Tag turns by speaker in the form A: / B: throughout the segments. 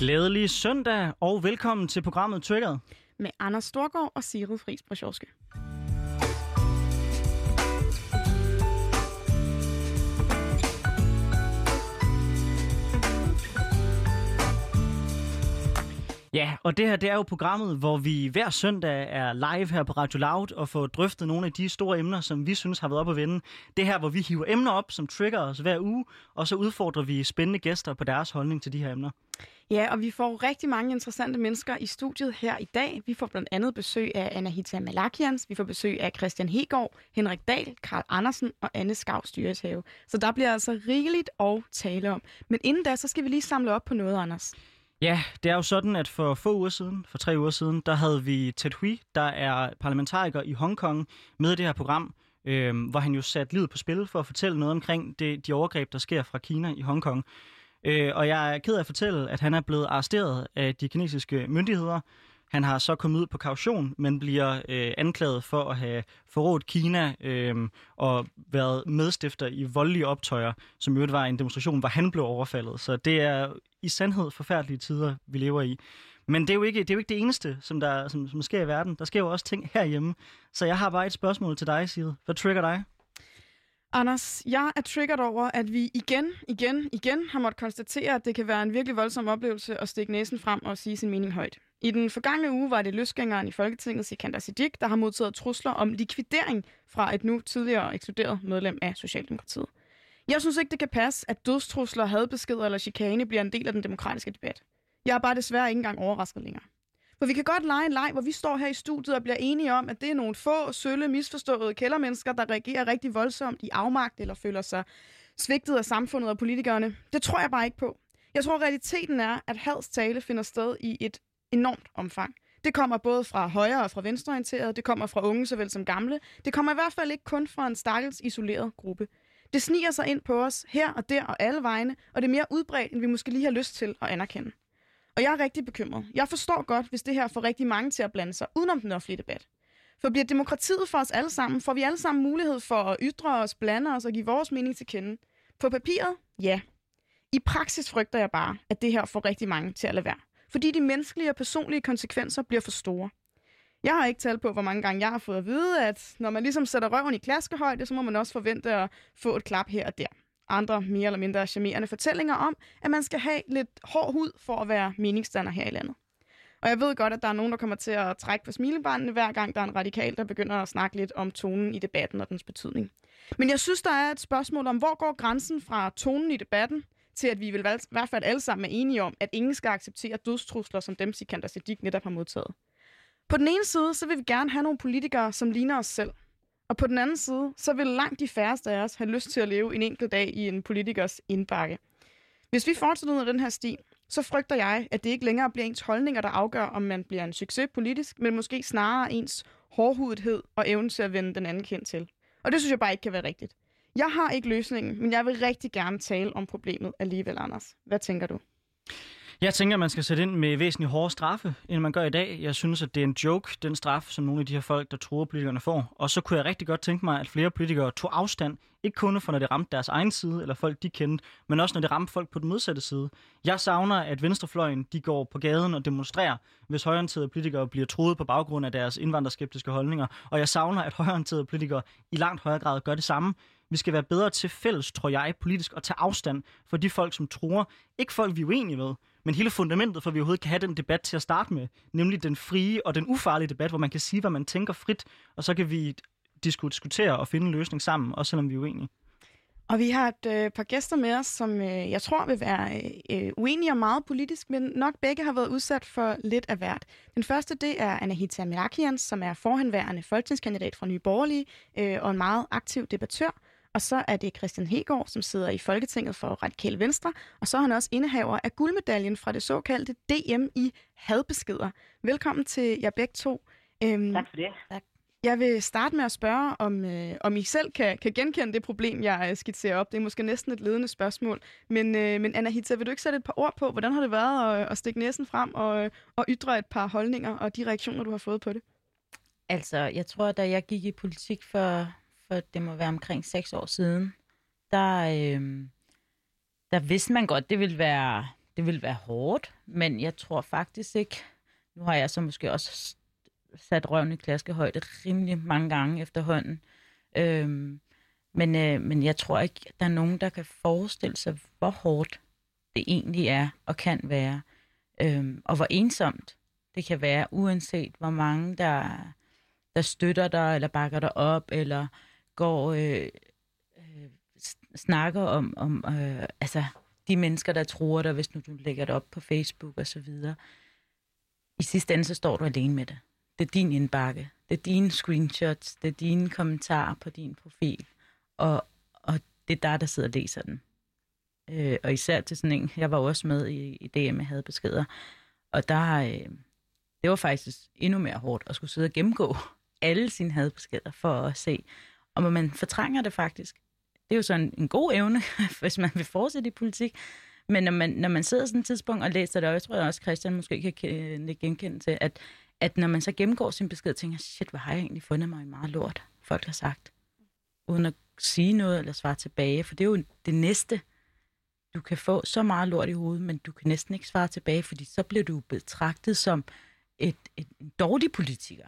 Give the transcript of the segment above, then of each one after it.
A: Glædelig søndag, og velkommen til programmet Triggered.
B: Med Anders Storgård og Sigrid Friis Brasjorske.
A: Ja, og det her det er jo programmet, hvor vi hver søndag er live her på Radio Loud og får drøftet nogle af de store emner, som vi synes har været op at vende. Det her, hvor vi hiver emner op, som trigger os hver uge, og så udfordrer vi spændende gæster på deres holdning til de her emner.
B: Ja, og vi får rigtig mange interessante mennesker i studiet her i dag. Vi får blandt andet besøg af Anahita Malakians, vi får besøg af Christian Hegård, Henrik Dahl, Karl Andersen og Anne Skav Styreshave. Så der bliver altså rigeligt at tale om. Men inden da, så skal vi lige samle op på noget, Anders.
A: Ja, det er jo sådan, at for få uger siden, for tre uger siden, der havde vi Ted Hui, der er parlamentariker i Hongkong, med i det her program, øh, hvor han jo satte livet på spil for at fortælle noget omkring det, de overgreb, der sker fra Kina i Hongkong. Øh, og jeg er ked af at fortælle, at han er blevet arresteret af de kinesiske myndigheder. Han har så kommet ud på kaution, men bliver øh, anklaget for at have forrådt Kina øh, og været medstifter i voldelige optøjer, som jo var en demonstration, hvor han blev overfaldet. Så det er i sandhed forfærdelige tider, vi lever i. Men det er jo ikke det, er jo ikke det eneste, som, der, som, som sker i verden. Der sker jo også ting herhjemme. Så jeg har bare et spørgsmål til dig, Sid. Hvad trigger dig?
B: Anders, jeg er triggeret over, at vi igen, igen, igen har måttet konstatere, at det kan være en virkelig voldsom oplevelse at stikke næsen frem og sige sin mening højt. I den forgangne uge var det løsgængeren i Folketinget, Sikander Siddiq, der har modtaget trusler om likvidering fra et nu tidligere ekskluderet medlem af Socialdemokratiet. Jeg synes ikke, det kan passe, at dødstrusler, hadbeskeder eller chikane bliver en del af den demokratiske debat. Jeg er bare desværre ikke engang overrasket længere. For vi kan godt lege en leg, hvor vi står her i studiet og bliver enige om, at det er nogle få, sølle, misforståede kældermennesker, der reagerer rigtig voldsomt i afmagt eller føler sig svigtet af samfundet og politikerne. Det tror jeg bare ikke på. Jeg tror, realiteten er, at hads tale finder sted i et enormt omfang. Det kommer både fra højre og fra venstreorienterede, det kommer fra unge såvel som gamle. Det kommer i hvert fald ikke kun fra en stakkels isoleret gruppe. Det sniger sig ind på os her og der og alle vegne, og det er mere udbredt, end vi måske lige har lyst til at anerkende. Og jeg er rigtig bekymret. Jeg forstår godt, hvis det her får rigtig mange til at blande sig udenom den offentlige debat. For bliver demokratiet for os alle sammen, får vi alle sammen mulighed for at ytre os, blande os og give vores mening til kende. På papiret? Ja. I praksis frygter jeg bare, at det her får rigtig mange til at lade være. Fordi de menneskelige og personlige konsekvenser bliver for store. Jeg har ikke talt på, hvor mange gange jeg har fået at vide, at når man ligesom sætter røven i klaskehøjde, så må man også forvente at få et klap her og der. Andre mere eller mindre charmerende fortællinger om, at man skal have lidt hård hud for at være meningsstander her i landet. Og jeg ved godt, at der er nogen, der kommer til at trække på smilebåndene, hver gang der er en radikal, der begynder at snakke lidt om tonen i debatten og dens betydning. Men jeg synes, der er et spørgsmål om, hvor går grænsen fra tonen i debatten, til at vi vil i hvert fald alle sammen er enige om, at ingen skal acceptere dødstrusler, som dem Sikander Siddiq netop har modtaget. På den ene side, så vil vi gerne have nogle politikere, som ligner os selv. Og på den anden side, så vil langt de færreste af os have lyst til at leve en enkelt dag i en politikers indbakke. Hvis vi fortsætter ud af den her sti, så frygter jeg, at det ikke længere bliver ens holdninger, der afgør, om man bliver en succes politisk, men måske snarere ens hårdhudethed og evnen til at vende den anden kendt til. Og det synes jeg bare ikke kan være rigtigt. Jeg har ikke løsningen, men jeg vil rigtig gerne tale om problemet alligevel, Anders. Hvad tænker du?
A: Jeg tænker, at man skal sætte ind med væsentligt hårdere straffe, end man gør i dag. Jeg synes, at det er en joke, den straf, som nogle af de her folk, der tror politikerne får. Og så kunne jeg rigtig godt tænke mig, at flere politikere tog afstand. Ikke kun for, når det ramte deres egen side, eller folk, de kendte, men også når det ramte folk på den modsatte side. Jeg savner, at venstrefløjen de går på gaden og demonstrerer, hvis højreorienterede politikere bliver troet på baggrund af deres indvandrerskeptiske holdninger. Og jeg savner, at højreorienterede politikere i langt højere grad gør det samme. Vi skal være bedre til fælles, tror jeg, politisk at tage afstand for de folk, som tror. Ikke folk, vi er uenige med, men hele fundamentet for, at vi overhovedet kan have den debat til at starte med, nemlig den frie og den ufarlige debat, hvor man kan sige, hvad man tænker frit, og så kan vi diskutere og finde en løsning sammen, også selvom vi er uenige.
B: Og vi har et øh, par gæster med os, som øh, jeg tror vil være øh, øh, uenige og meget politisk, men nok begge har været udsat for lidt af hvert. Den første, det er Anahita Mirakian, som er forhenværende folketingskandidat fra Nye Borgerlige øh, og en meget aktiv debattør. Og så er det Christian Hegård, som sidder i Folketinget for Radikale Venstre, og så er han også indehaver af guldmedaljen fra det såkaldte DM i hadbeskeder. Velkommen til jer begge to.
C: Øhm, tak for det. Tak.
B: Jeg vil starte med at spørge, om, øh, om I selv kan, kan genkende det problem, jeg øh, skitserer op. Det er måske næsten et ledende spørgsmål. Men, øh, men Anna Hitta, vil du ikke sætte et par ord på, hvordan har det været at, at stikke næsen frem og, og ytre et par holdninger og de reaktioner, du har fået på det?
D: Altså, jeg tror, da jeg gik i politik for for det må være omkring seks år siden, der, øh, der vidste man godt, det ville være det ville være hårdt, men jeg tror faktisk ikke, nu har jeg så måske også sat røven i klaskehøjde rimelig mange gange efterhånden. Øhm, men, øh, men jeg tror ikke, der er nogen, der kan forestille sig, hvor hårdt det egentlig er og kan være. Øhm, og hvor ensomt det kan være, uanset hvor mange, der, der støtter dig, eller bakker dig op, eller går øh, øh, snakker om, om øh, altså, de mennesker, der tror dig, hvis nu du lægger det op på Facebook og så videre. I sidste ende, så står du alene med det. Det er din indbakke. Det er dine screenshots. Det er dine kommentarer på din profil. Og, og det er der, der sidder og læser den. Øh, og især til sådan en, jeg var også med i, i DM, jeg havde beskeder. Og der, øh, det var faktisk endnu mere hårdt at skulle sidde og gennemgå alle sine hadbeskeder for at se, og man fortrænger det faktisk. Det er jo sådan en god evne, hvis man vil fortsætte i politik. Men når man, når man sidder sådan et tidspunkt og læser det, og jeg tror også, Christian måske kan genkende til, at, at når man så gennemgår sin besked, tænker shit, hvad har jeg egentlig fundet mig i meget lort, folk har sagt, uden at sige noget eller svare tilbage, for det er jo det næste. Du kan få så meget lort i hovedet, men du kan næsten ikke svare tilbage, fordi så bliver du betragtet som et, et, en dårlig politiker.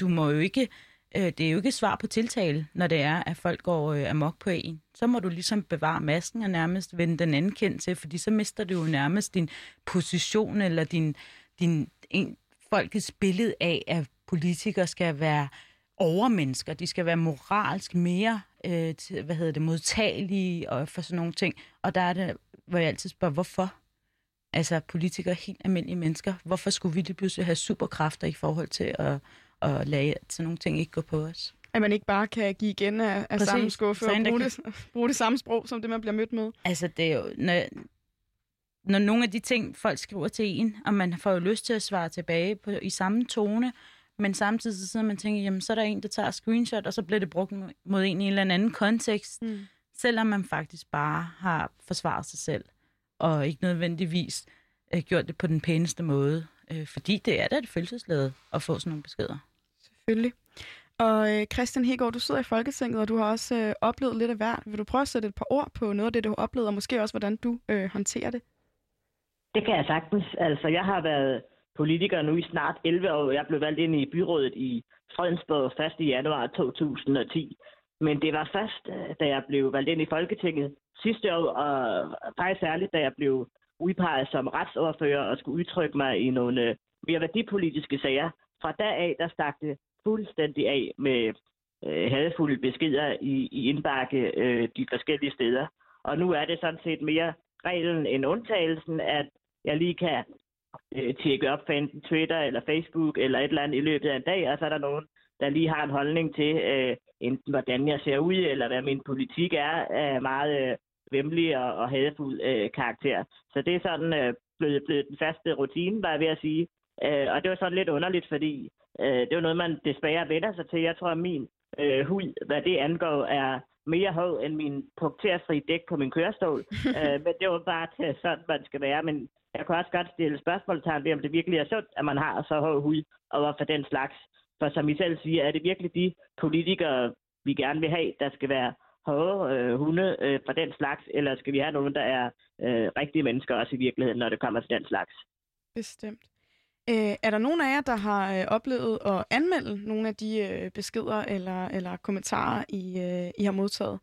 D: Du må jo ikke, øh, det er jo ikke svar på tiltale, når det er, at folk går øh, amok på en. Så må du ligesom bevare masken og nærmest vende den anden kendt til, fordi så mister du jo nærmest din position eller din, din en, folkets billede af, at politikere skal være overmennesker. De skal være moralsk mere øh, til, hvad hedder det, modtagelige og for sådan nogle ting. Og der er det, hvor jeg altid spørger, hvorfor? Altså politikere, helt almindelige mennesker. Hvorfor skulle vi lige pludselig have superkræfter i forhold til at, at lade sådan nogle ting ikke gå på os?
B: At man ikke bare kan give igen af, af samme skuffe og bruge, kan... det, bruge det samme sprog, som det, man bliver mødt med.
D: Altså, det er jo... Når, når nogle af de ting, folk skriver til en, og man får jo lyst til at svare tilbage på, i samme tone, men samtidig så sidder man og tænker, jamen så er der en, der tager screenshot, og så bliver det brugt mod en i en eller anden kontekst, mm. selvom man faktisk bare har forsvaret sig selv, og ikke nødvendigvis øh, gjort det på den pæneste måde, øh, fordi det er da et følelsesladet at få sådan nogle beskeder.
B: Selvfølgelig. Og øh, Christian Hegård, du sidder i Folketinget, og du har også øh, oplevet lidt af hvert. Vil du prøve at sætte et par ord på noget af det, du har oplevet, og måske også, hvordan du øh, håndterer det?
C: Det kan jeg sagtens. Altså, jeg har været politiker nu i snart 11 år. Jeg blev valgt ind i byrådet i Fredensborg først i januar 2010. Men det var først, øh, da jeg blev valgt ind i Folketinget sidste år, og faktisk særligt, da jeg blev udpeget som retsoverfører og skulle udtrykke mig i nogle øh, mere værdipolitiske sager. Fra da af, der stak det fuldstændig af med øh, hadfulde beskeder i, i indbakke øh, de forskellige steder. Og nu er det sådan set mere reglen end undtagelsen, at jeg lige kan øh, tjekke op på enten Twitter eller Facebook eller et eller andet i løbet af en dag, og så er der nogen, der lige har en holdning til, øh, enten hvordan jeg ser ud, eller hvad min politik er, af meget øh, vemmelig og, og hadfuld øh, karakter. Så det er sådan øh, blevet, blevet den faste rutine, var jeg ved at sige. Øh, og det var sådan lidt underligt, fordi øh, det var noget, man desværre vender sig til. Jeg tror, at min øh, hud, hvad det angår, er mere hård end min punkterfri dæk på min kørestol. øh, men det var bare til sådan, man skal være. Men jeg kan også godt stille spørgsmålstegn ved, om det virkelig er sundt, at man har så hård hud over for den slags. For som I selv siger, er det virkelig de politikere, vi gerne vil have, der skal være hårde øh, hunde øh, fra den slags, eller skal vi have nogen, der er øh, rigtige mennesker også i virkeligheden, når det kommer til den slags?
B: Bestemt. Øh, er der nogen af jer, der har øh, oplevet at anmelde nogle af de øh, beskeder eller, eller kommentarer, I, øh, I har modtaget?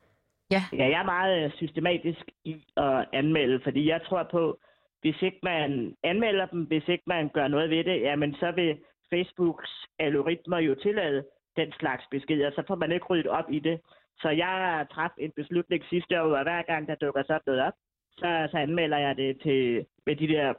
C: Ja. ja, jeg er meget øh, systematisk i at anmelde, fordi jeg tror på, hvis ikke man anmelder dem, hvis ikke man gør noget ved det, jamen så vil Facebooks algoritmer jo tillade den slags beskeder, så får man ikke ryddet op i det. Så jeg træffet en beslutning sidste år, og hver gang der dukker sådan noget op, så, så anmelder jeg det til med de der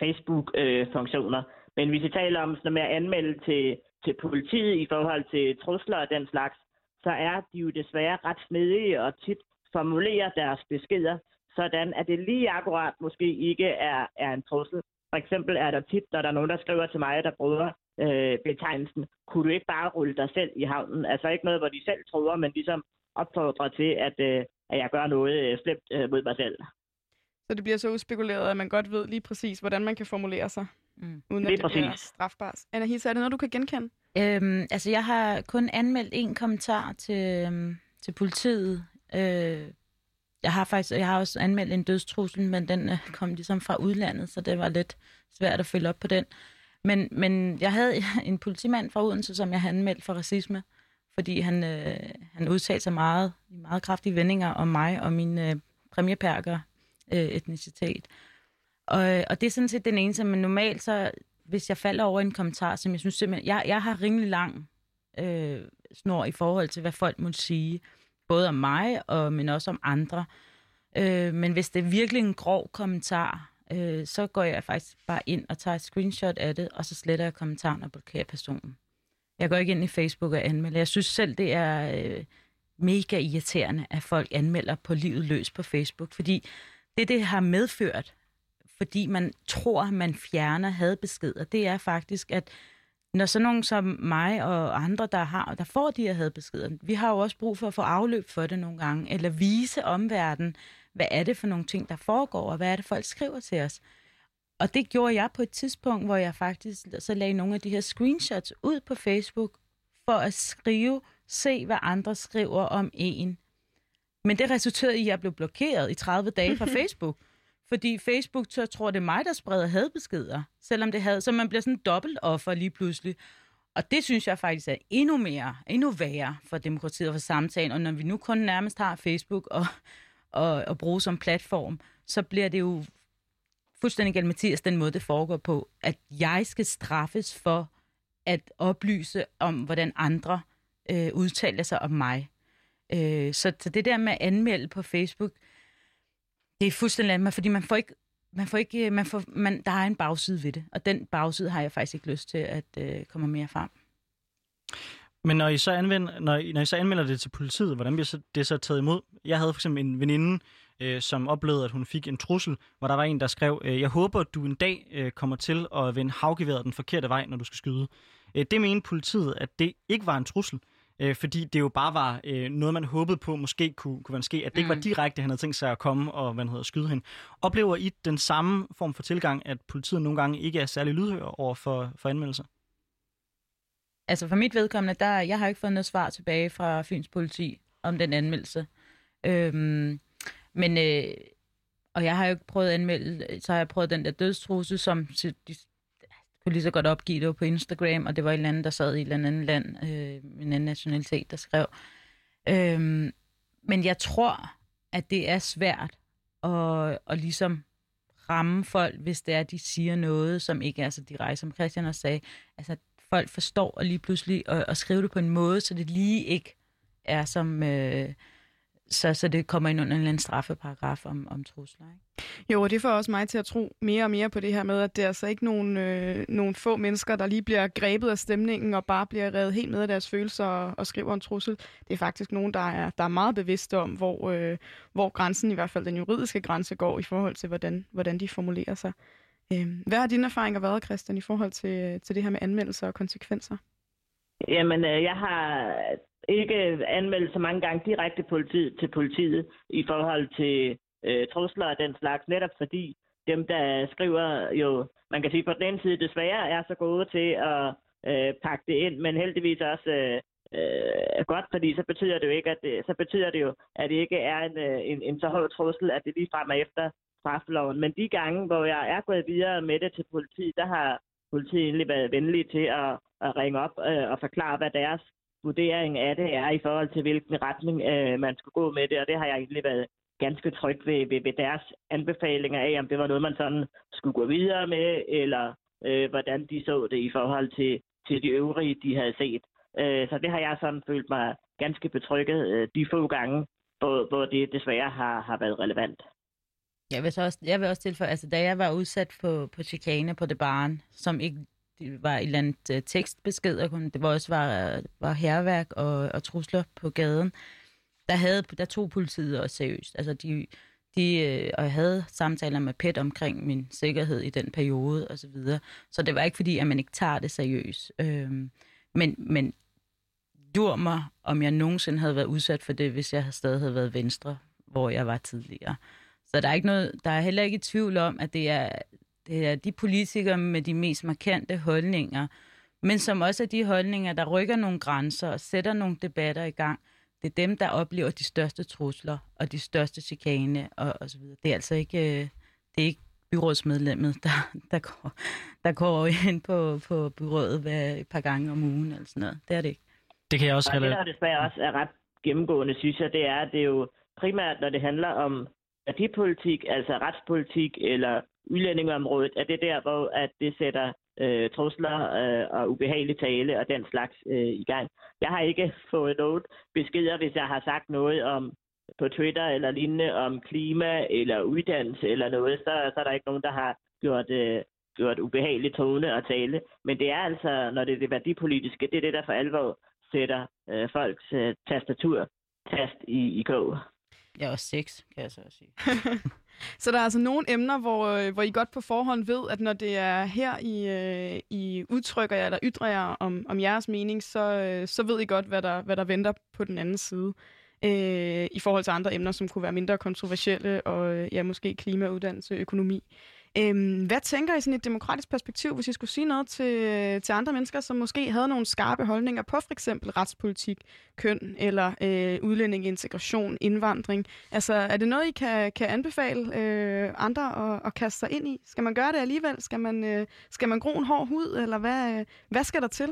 C: Facebook-funktioner. Øh, Men hvis vi taler om sådan med at anmelde til, til politiet i forhold til trusler og den slags, så er de jo desværre ret snedige og tit formulerer deres beskeder, sådan at det lige akkurat måske ikke er, er en trussel. For eksempel er der tit, når der er nogen, der skriver til mig, der bruger øh, betegnelsen, kunne du ikke bare rulle dig selv i havnen? Altså ikke noget, hvor de selv tror, men ligesom opfordrer til, at, øh, at jeg gør noget øh, slemt øh, mod mig selv.
B: Så det bliver så udspekuleret, at man godt ved lige præcis, hvordan man kan formulere sig, mm. uden at det præcis. bliver strafbart. Anna Hisse, er det noget, du kan genkende?
D: Øhm, altså, jeg har kun anmeldt en kommentar til, øhm, til politiet. Øh, jeg har faktisk jeg har også anmeldt en dødstrussel, men den øh, kom ligesom fra udlandet, så det var lidt svært at følge op på den. Men, men jeg havde en politimand fra Odense, som jeg havde anmeldt for racisme, fordi han, øh, han udtalte sig meget, i meget kraftige vendinger om mig og min øh, præmiepærker øh, etnicitet. Og, øh, og det er sådan set den eneste, men normalt så, hvis jeg falder over en kommentar, som jeg synes simpelthen, jeg, jeg har rimelig lang øh, snor i forhold til, hvad folk må sige, både om mig, og, men også om andre. Øh, men hvis det er virkelig en grov kommentar, øh, så går jeg faktisk bare ind og tager et screenshot af det, og så sletter jeg kommentaren og blokerer personen. Jeg går ikke ind i Facebook og anmelder. Jeg synes selv, det er øh, mega irriterende, at folk anmelder på livet løs på Facebook, fordi det, det har medført, fordi man tror, man fjerner hadbeskeder, det er faktisk, at når sådan nogen som mig og andre, der har, der får de her hadbeskeder, vi har jo også brug for at få afløb for det nogle gange, eller vise omverdenen, hvad er det for nogle ting, der foregår, og hvad er det, folk skriver til os. Og det gjorde jeg på et tidspunkt, hvor jeg faktisk så lagde nogle af de her screenshots ud på Facebook, for at skrive, se hvad andre skriver om en. Men det resulterede i, at jeg blev blokeret i 30 dage fra Facebook. Fordi Facebook så tror, det er mig, der spreder hadbeskeder, selvom det havde, så man bliver sådan dobbelt offer lige pludselig. Og det synes jeg faktisk er endnu mere, endnu værre for demokratiet og for samtalen. Og når vi nu kun nærmest har Facebook og, og, og bruge som platform, så bliver det jo fuldstændig galt Mathias, den måde, det foregår på, at jeg skal straffes for at oplyse om, hvordan andre øh, udtaler sig om mig. Øh, så, så det der med at anmelde på Facebook, det er fuldstændig andet, fordi man får ikke, man får ikke, øh, man får, man, der er en bagside ved det, og den bagside har jeg faktisk ikke lyst til at øh, komme mere frem.
A: Men når I, så anvender, når, I, når I så anmelder det til politiet, hvordan bliver så, det så taget imod? Jeg havde for eksempel en veninde, øh, som oplevede, at hun fik en trussel, hvor der var en, der skrev, øh, jeg håber, at du en dag øh, kommer til at vende havgeværet den forkerte vej, når du skal skyde. Øh, det mente politiet, at det ikke var en trussel, øh, fordi det jo bare var øh, noget, man håbede på måske kunne, kunne ske, at det ikke var mm. direkte, han havde tænkt sig at komme og hvad hedder, skyde hende. Oplever I den samme form for tilgang, at politiet nogle gange ikke er særlig lydhør over for, for anmeldelser?
D: Altså for mit vedkommende, der, jeg har ikke fået noget svar tilbage fra Fyns politi om den anmeldelse. Øhm, men, øh, og jeg har jo ikke prøvet at anmelde, så har jeg prøvet den der dødstruse, som de kunne lige så godt opgive det på Instagram, og det var en eller anden, der sad i et eller andet land, øh, en anden nationalitet, der skrev. Øhm, men jeg tror, at det er svært at, at ligesom ramme folk, hvis det er, at de siger noget, som ikke er så direkte, som Christian også sagde. Altså, folk forstår og lige pludselig at, at skrive det på en måde, så det lige ikke er som... Øh, så, så det kommer ind under en eller anden straffeparagraf om, om trusler. Ikke?
B: Jo, og det får også mig til at tro mere og mere på det her med, at det er altså ikke nogen, øh, nogen få mennesker, der lige bliver grebet af stemningen og bare bliver revet helt med af deres følelser og, og skriver en trussel. Det er faktisk nogen, der er, der er meget bevidste om, hvor, øh, hvor grænsen, i hvert fald den juridiske grænse, går i forhold til, hvordan, hvordan de formulerer sig. Øh, hvad har dine erfaringer været, Christian, i forhold til, til det her med anmeldelser og konsekvenser?
C: Jamen, øh, jeg har ikke anmeldt så mange gange direkte politiet, til politiet i forhold til øh, trusler og den slags, netop fordi dem, der skriver jo, man kan sige på den ene side, desværre er så gode til at øh, pakke det ind, men heldigvis også øh, øh, godt, fordi så betyder det jo ikke, at det, så betyder det jo, at det ikke er en, øh, en, en så høj trussel, at det lige frem er efter straffeloven. Men de gange, hvor jeg er gået videre med det til politiet, der har politiet egentlig været venlige til at, at ringe op øh, og forklare, hvad deres vurdering af det er i forhold til, hvilken retning øh, man skulle gå med det, og det har jeg egentlig været ganske tryg ved, ved, ved deres anbefalinger af, om det var noget, man sådan skulle gå videre med, eller øh, hvordan de så det i forhold til, til de øvrige, de havde set. Øh, så det har jeg sådan følt mig ganske betrykket øh, de få gange, hvor, hvor det desværre har, har været relevant.
D: Jeg vil, så også, jeg vil også tilføje, altså da jeg var udsat på, på chikane på det barn, som ikke det var et eller andet øh, uh, tekstbesked, og det var også var, var herværk og, og trusler på gaden, der, havde, der tog politiet også seriøst. Altså de, de øh, og jeg havde samtaler med PET omkring min sikkerhed i den periode og så videre. Så det var ikke fordi, at man ikke tager det seriøst. Øhm, men, men dur mig, om jeg nogensinde havde været udsat for det, hvis jeg stadig havde været venstre, hvor jeg var tidligere. Så der er, ikke noget, der er heller ikke tvivl om, at det er, det er de politikere med de mest markante holdninger, men som også er de holdninger, der rykker nogle grænser og sætter nogle debatter i gang, det er dem, der oplever de største trusler og de største chikane og, og så videre. Det er altså ikke, øh, det er ikke byrådsmedlemmet, der, der, går, der går ind på, på byrådet hver et par gange om ugen eller sådan noget. Det er det ikke.
A: Det kan jeg også
C: Og det, der desværre også er ret gennemgående, synes jeg, det er, at det er jo primært, når det handler om værdipolitik, altså retspolitik eller udlændingeområdet, at det er der, hvor at det sætter øh, trusler øh, og ubehagelig tale og den slags øh, i gang. Jeg har ikke fået nogen beskeder, hvis jeg har sagt noget om på Twitter eller lignende om klima eller uddannelse eller noget, så, så er der ikke nogen, der har gjort, øh, gjort ubehagelig tone og tale. Men det er altså, når det er det værdipolitiske, det er det, der for alvor sætter øh, folks øh, tastatur tast i, i kog.
D: Jeg er også sex, kan jeg så også sige.
B: Så der er altså nogle emner, hvor, øh, hvor I godt på forhånd ved, at når det er her, I, øh, I udtrykker jer eller ytrer jer om, om jeres mening, så, øh, så ved I godt, hvad der, hvad der venter på den anden side. Øh, I forhold til andre emner, som kunne være mindre kontroversielle, og ja, måske klima, uddannelse, økonomi. Øhm, hvad tænker I sådan i et demokratisk perspektiv, hvis I skulle sige noget til, øh, til andre mennesker, som måske havde nogle skarpe holdninger på for eksempel retspolitik, køn eller øh, udlænding, integration, indvandring? Altså, er det noget, I kan, kan anbefale øh, andre at, at kaste sig ind i? Skal man gøre det alligevel? Skal man, øh, skal man gro en hård hud, eller hvad, øh, hvad skal der til?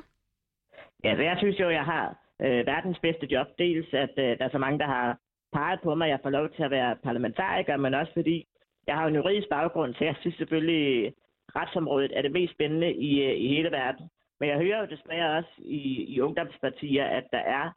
C: Ja, så jeg synes jo, jeg har øh, verdens bedste job. Dels, at øh, der er så mange, der har peget på mig, at jeg får lov til at være parlamentariker, men også fordi jeg har en juridisk baggrund, så jeg synes selvfølgelig, retsområdet er det mest spændende i, øh, i hele verden. Men jeg hører jo desværre også i, i ungdomspartier, at der er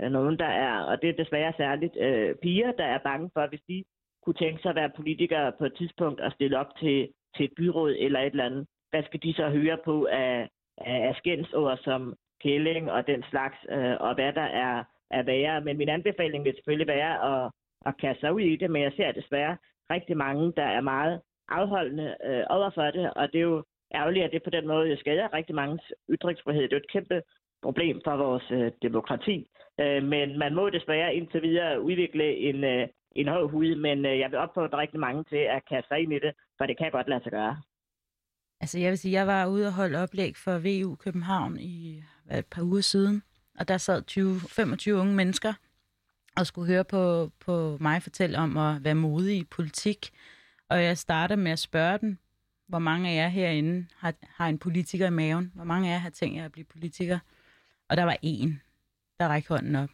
C: øh, nogen, der er, og det er desværre særligt øh, piger, der er bange for, hvis de kunne tænke sig at være politikere på et tidspunkt og stille op til, til et byråd eller et eller andet. Hvad skal de så høre på af, af, af skændsord som kælling og den slags, øh, og hvad der er, er værre. Men min anbefaling vil selvfølgelig være at, at kaste sig ud i det, men jeg ser desværre rigtig mange, der er meget afholdende øh, over for det, og det er jo ærgerligt, at det på den måde skader rigtig mange ytringsfrihed. Det er jo et kæmpe problem for vores øh, demokrati. Øh, men man må desværre indtil videre udvikle en, øh, en hård hud, men øh, jeg vil opfordre rigtig mange til at kaste sig ind i det, for det kan godt lade sig gøre.
D: Altså jeg vil sige, jeg var ude og holde oplæg for VU København i hvad, et par uger siden, og der sad 20, 25 unge mennesker og skulle høre på, på mig fortælle om at være modig i politik. Og jeg starter med at spørge den, hvor mange af jer herinde har, har en politiker i maven? Hvor mange af jer har tænkt jer at blive politiker? Og der var en, der rækkede hånden op.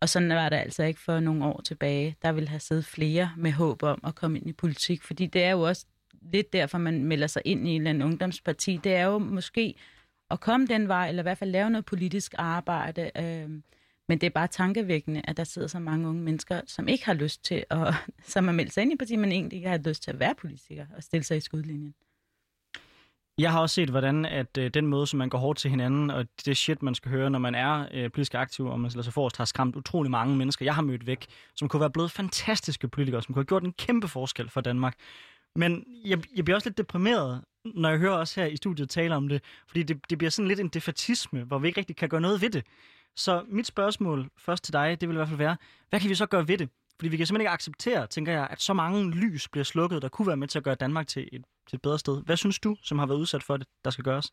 D: Og sådan var det altså ikke for nogle år tilbage. Der ville have siddet flere med håb om at komme ind i politik, fordi det er jo også lidt derfor, man melder sig ind i en eller anden ungdomsparti. Det er jo måske at komme den vej, eller i hvert fald lave noget politisk arbejde. Øh, men det er bare tankevækkende, at der sidder så mange unge mennesker, som ikke har lyst til at, som har meldt sig ind i partiet, men egentlig ikke har lyst til at være politiker og stille sig i skudlinjen.
A: Jeg har også set, hvordan at øh, den måde, som man går hårdt til hinanden, og det shit, man skal høre, når man er øh, politisk aktiv, og man stiller sig forrest, har skræmt utrolig mange mennesker, jeg har mødt væk, som kunne være blevet fantastiske politikere, som kunne have gjort en kæmpe forskel for Danmark. Men jeg, jeg bliver også lidt deprimeret, når jeg hører os her i studiet tale om det, fordi det, det bliver sådan lidt en defatisme, hvor vi ikke rigtig kan gøre noget ved det. Så mit spørgsmål først til dig, det vil i hvert fald være, hvad kan vi så gøre ved det? Fordi vi kan simpelthen ikke acceptere, tænker jeg, at så mange lys bliver slukket, der kunne være med til at gøre Danmark til et, til et bedre sted. Hvad synes du, som har været udsat for det, der skal gøres?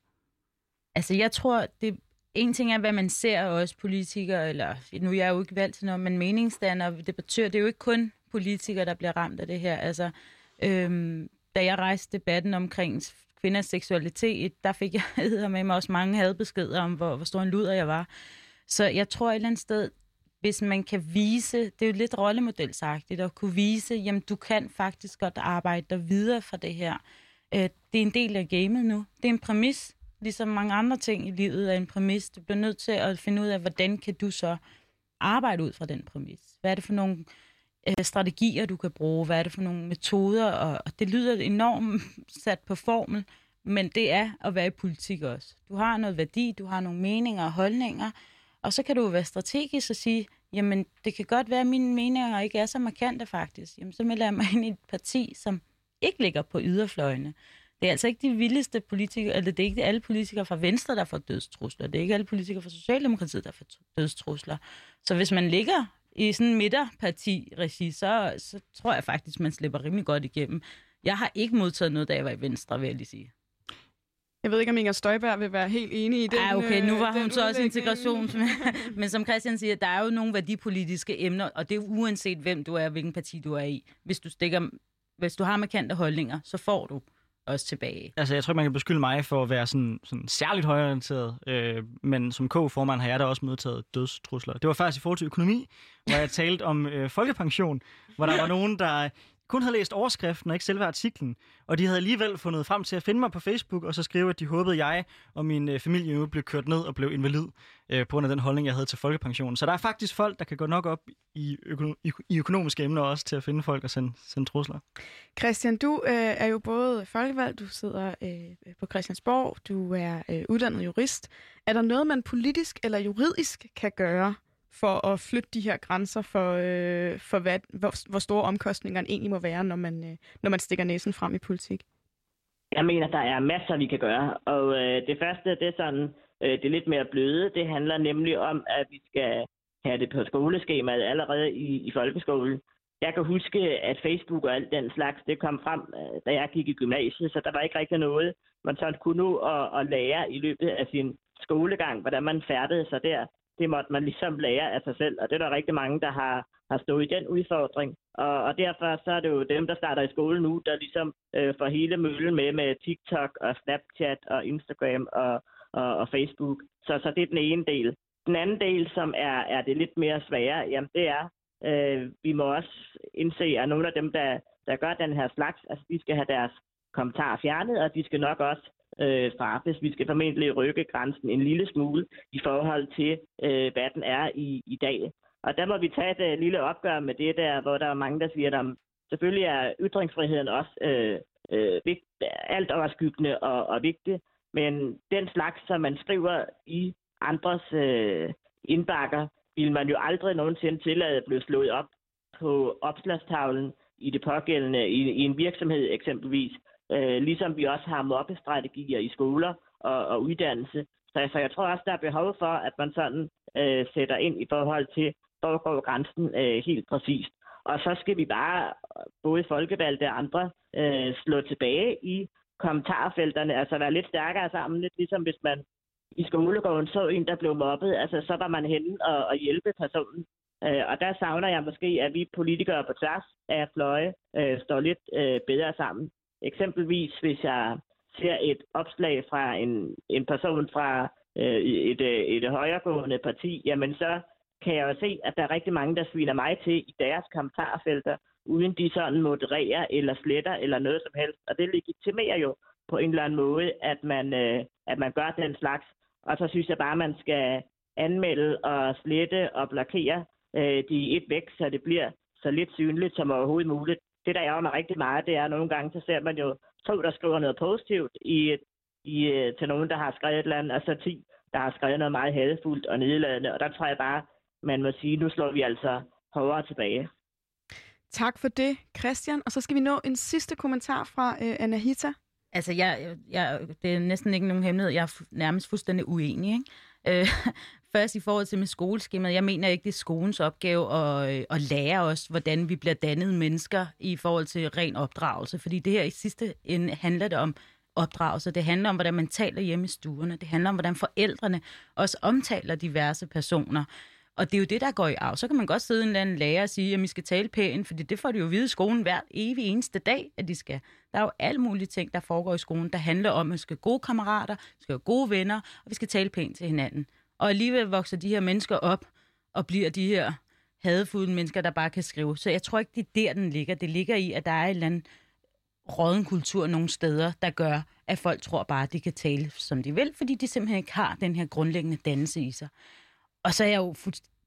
D: Altså, jeg tror, det en ting er, hvad man ser også politikere, eller nu er jeg jo ikke valgt til noget, men meningsdanner, og det er jo ikke kun politikere, der bliver ramt af det her. Altså, øhm, da jeg rejste debatten omkring kvinders seksualitet, der fik jeg med mig også mange hadbeskeder om, hvor, hvor stor en luder jeg var. Så jeg tror et eller andet sted, hvis man kan vise, det er jo lidt rollemodelsagtigt, at kunne vise, jamen du kan faktisk godt arbejde dig videre fra det her. Øh, det er en del af gamet nu. Det er en præmis, ligesom mange andre ting i livet er en præmis. Du bliver nødt til at finde ud af, hvordan kan du så arbejde ud fra den præmis. Hvad er det for nogle øh, strategier, du kan bruge? Hvad er det for nogle metoder? Og, og det lyder enormt sat på formel, men det er at være i politik også. Du har noget værdi, du har nogle meninger og holdninger, og så kan du være strategisk og sige, jamen det kan godt være, at mine meninger ikke er så markante faktisk. Jamen så melder jeg mig ind i et parti, som ikke ligger på yderfløjene. Det er altså ikke de vildeste politikere, eller det er ikke alle politikere fra Venstre, der får dødstrusler. Det er ikke alle politikere fra Socialdemokratiet, der får dødstrusler. Så hvis man ligger i sådan en midterparti-regi, så, så tror jeg faktisk, man slipper rimelig godt igennem. Jeg har ikke modtaget noget, da jeg var i Venstre, vil jeg lige sige.
B: Jeg ved ikke, om Inger Støjberg vil være helt enig i den
D: Ja, okay, nu
B: øh,
D: var hun
B: den
D: så også
B: udlægning.
D: integration. Men som Christian siger, der er jo nogle værdipolitiske emner, og det er uanset, hvem du er, hvilken parti du er i. Hvis du, stikker, hvis du har markante holdninger, så får du også tilbage.
A: Altså, jeg tror ikke, man kan beskylde mig for at være sådan, sådan særligt højorienteret, øh, men som K-formand har jeg da også modtaget dødstrusler. Det var faktisk i forhold til økonomi, hvor jeg talte om øh, folkepension, hvor der var nogen, der kun havde læst overskriften og ikke selve artiklen, og de havde alligevel fundet frem til at finde mig på Facebook, og så skrive, at de håbede, at jeg og min øh, familie nu blev kørt ned og blev invalid øh, på grund af den holdning, jeg havde til folkepensionen. Så der er faktisk folk, der kan gå nok op i, økono- i, i økonomiske emner også til at finde folk og sende, sende trusler.
B: Christian, du øh, er jo både folkevalgt, du sidder øh, på Christiansborg, du er øh, uddannet jurist. Er der noget, man politisk eller juridisk kan gøre for at flytte de her grænser for, øh, for hvad, hvor, hvor store omkostningerne egentlig må være, når man, øh, når man stikker næsen frem i politik?
C: Jeg mener, der er masser, vi kan gøre. Og øh, det første, det er sådan, øh, det er lidt mere bløde. Det handler nemlig om, at vi skal have det på skoleskemaet allerede i, i folkeskolen. Jeg kan huske, at Facebook og alt den slags, det kom frem, øh, da jeg gik i gymnasiet, så der var ikke rigtig noget, man sådan kunne nu at, at lære i løbet af sin skolegang, hvordan man færdede sig der. Det måtte man ligesom lære af sig selv, og det er der rigtig mange, der har, har stået i den udfordring. Og, og derfor så er det jo dem, der starter i skole nu, der ligesom øh, får hele møllen med med TikTok og Snapchat og Instagram og, og, og Facebook. Så, så det er den ene del. Den anden del, som er, er det lidt mere svære, jamen det er, øh, vi må også indse, at nogle af dem, der, der gør den her slags, altså de skal have deres kommentarer fjernet, og de skal nok også øh, straffes. Vi skal formentlig rykke grænsen en lille smule i forhold til, øh, hvad den er i, i dag. Og der må vi tage et øh, lille opgør med det der, hvor der er mange, der siger, at selvfølgelig er ytringsfriheden også øh, øh, vigt, alt overskyggende og, og vigtig, men den slags, som man skriver i andres øh, indbakker, vil man jo aldrig nogensinde tillade at blive slået op på opslagstavlen i det pågældende, i, i en virksomhed eksempelvis, øh, ligesom vi også har mobbestrategier i skoler og, og uddannelse. Så så jeg tror også, der er behov for, at man sådan øh, sætter ind i forhold til, hvor går grænsen øh, helt præcist. Og så skal vi bare, både folkevalgte og andre, øh, slå tilbage i kommentarfelterne, altså være lidt stærkere sammen, lidt ligesom hvis man i skolegården så en, der blev mobbet, altså så var man henne og, og hjælpe personen. Øh, og der savner jeg måske, at vi politikere på tværs af fløje øh, står lidt øh, bedre sammen. Eksempelvis hvis jeg ser et opslag fra en, en person fra øh, et, et, et højregående parti, jamen så kan jeg jo se, at der er rigtig mange, der sviner mig til i deres kommentarfelter, uden de sådan modererer eller sletter eller noget som helst. Og det legitimerer jo på en eller anden måde, at man, øh, at man gør den slags. Og så synes jeg bare, at man skal anmelde og slette og blokere øh, de et væk, så det bliver så lidt synligt som overhovedet muligt. Det, der ærger mig rigtig meget, det er, at nogle gange, så ser man jo to, der skriver noget positivt i, i, øh, til nogen, der har skrevet et eller andet, og så ti, der har skrevet noget meget hadefuldt og nedladende. Og der tror jeg bare, man må sige, nu slår vi altså hårdere tilbage.
B: Tak for det, Christian. Og så skal vi nå en sidste kommentar fra øh, Anahita.
D: Altså, jeg, jeg, det er næsten ikke nogen hemmelighed. Jeg er nærmest fuldstændig uenig. Ikke? Øh, først i forhold til med skoleskemaet. Jeg mener ikke, det er skolens opgave at, øh, at lære os, hvordan vi bliver dannet mennesker i forhold til ren opdragelse. Fordi det her i sidste ende handler det om opdragelse. Det handler om, hvordan man taler hjemme i stuerne. Det handler om, hvordan forældrene også omtaler diverse personer. Og det er jo det, der går i arv. Så kan man godt sidde en eller anden lærer og sige, at vi skal tale pænt, fordi det får de jo at vide i skolen hver evig eneste dag, at de skal. Der er jo alle mulige ting, der foregår i skolen, der handler om, at vi skal have gode kammerater, vi skal have gode venner, og vi skal tale pænt til hinanden. Og alligevel vokser de her mennesker op og bliver de her hadefulde mennesker, der bare kan skrive. Så jeg tror ikke, det er der, den ligger. Det ligger i, at der er en eller anden råden kultur nogle steder, der gør, at folk tror bare, at de kan tale, som de vil, fordi de simpelthen ikke har den her grundlæggende dannelse i sig. Og så er jeg jo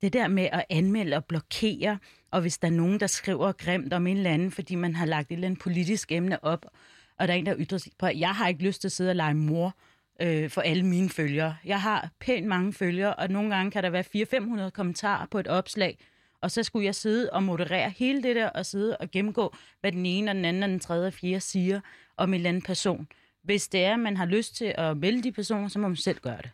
D: det der med at anmelde og blokere, og hvis der er nogen, der skriver grimt om en eller anden, fordi man har lagt et eller andet politisk emne op, og der er en, der ytrer sig på, jeg har ikke lyst til at sidde og lege mor øh, for alle mine følgere. Jeg har pænt mange følgere, og nogle gange kan der være 400-500 kommentarer på et opslag, og så skulle jeg sidde og moderere hele det der, og sidde og gennemgå, hvad den ene og den anden og den tredje og fjerde siger om en eller anden person. Hvis det er, at man har lyst til at melde de personer, så må man selv gøre det.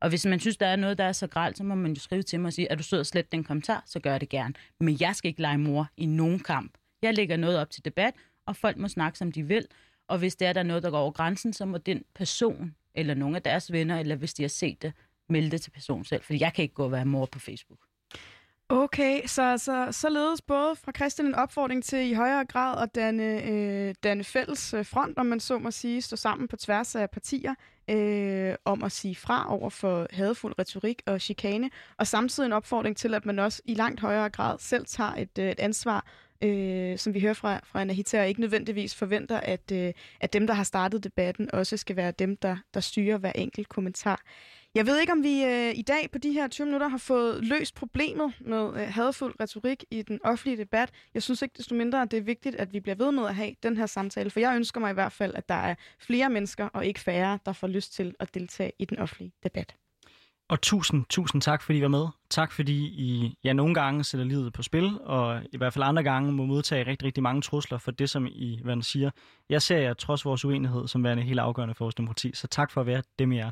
D: Og hvis man synes, der er noget, der er så gralt, så må man jo skrive til mig og sige, at du sød og slet den kommentar, så gør jeg det gerne. Men jeg skal ikke lege mor i nogen kamp. Jeg lægger noget op til debat, og folk må snakke, som de vil. Og hvis det er, der er noget, der går over grænsen, så må den person eller nogle af deres venner, eller hvis de har set det, melde det til personen selv. Fordi jeg kan ikke gå og være mor på Facebook.
B: Okay, så, så således både fra Christian en opfordring til i højere grad at danne, øh, danne fælles øh, front, om man så må sige, stå sammen på tværs af partier, øh, om at sige fra over for hadefuld retorik og chikane, og samtidig en opfordring til, at man også i langt højere grad selv tager et, øh, et ansvar øh, som vi hører fra, fra Anahita, og ikke nødvendigvis forventer, at, øh, at dem, der har startet debatten, også skal være dem, der, der styrer hver enkelt kommentar. Jeg ved ikke, om vi øh, i dag på de her 20 minutter har fået løst problemet med øh, hadfuld retorik i den offentlige debat. Jeg synes ikke desto mindre, at det er vigtigt, at vi bliver ved med at have den her samtale, for jeg ønsker mig i hvert fald, at der er flere mennesker og ikke færre, der får lyst til at deltage i den offentlige debat.
A: Og tusind, tusind tak, fordi I var med. Tak, fordi I ja, nogle gange sætter livet på spil, og i hvert fald andre gange må modtage rigtig, rigtig mange trusler for det, som I hvad siger. Jeg ser jer trods vores uenighed som værende helt afgørende for vores demokrati, så tak for at være dem, I er.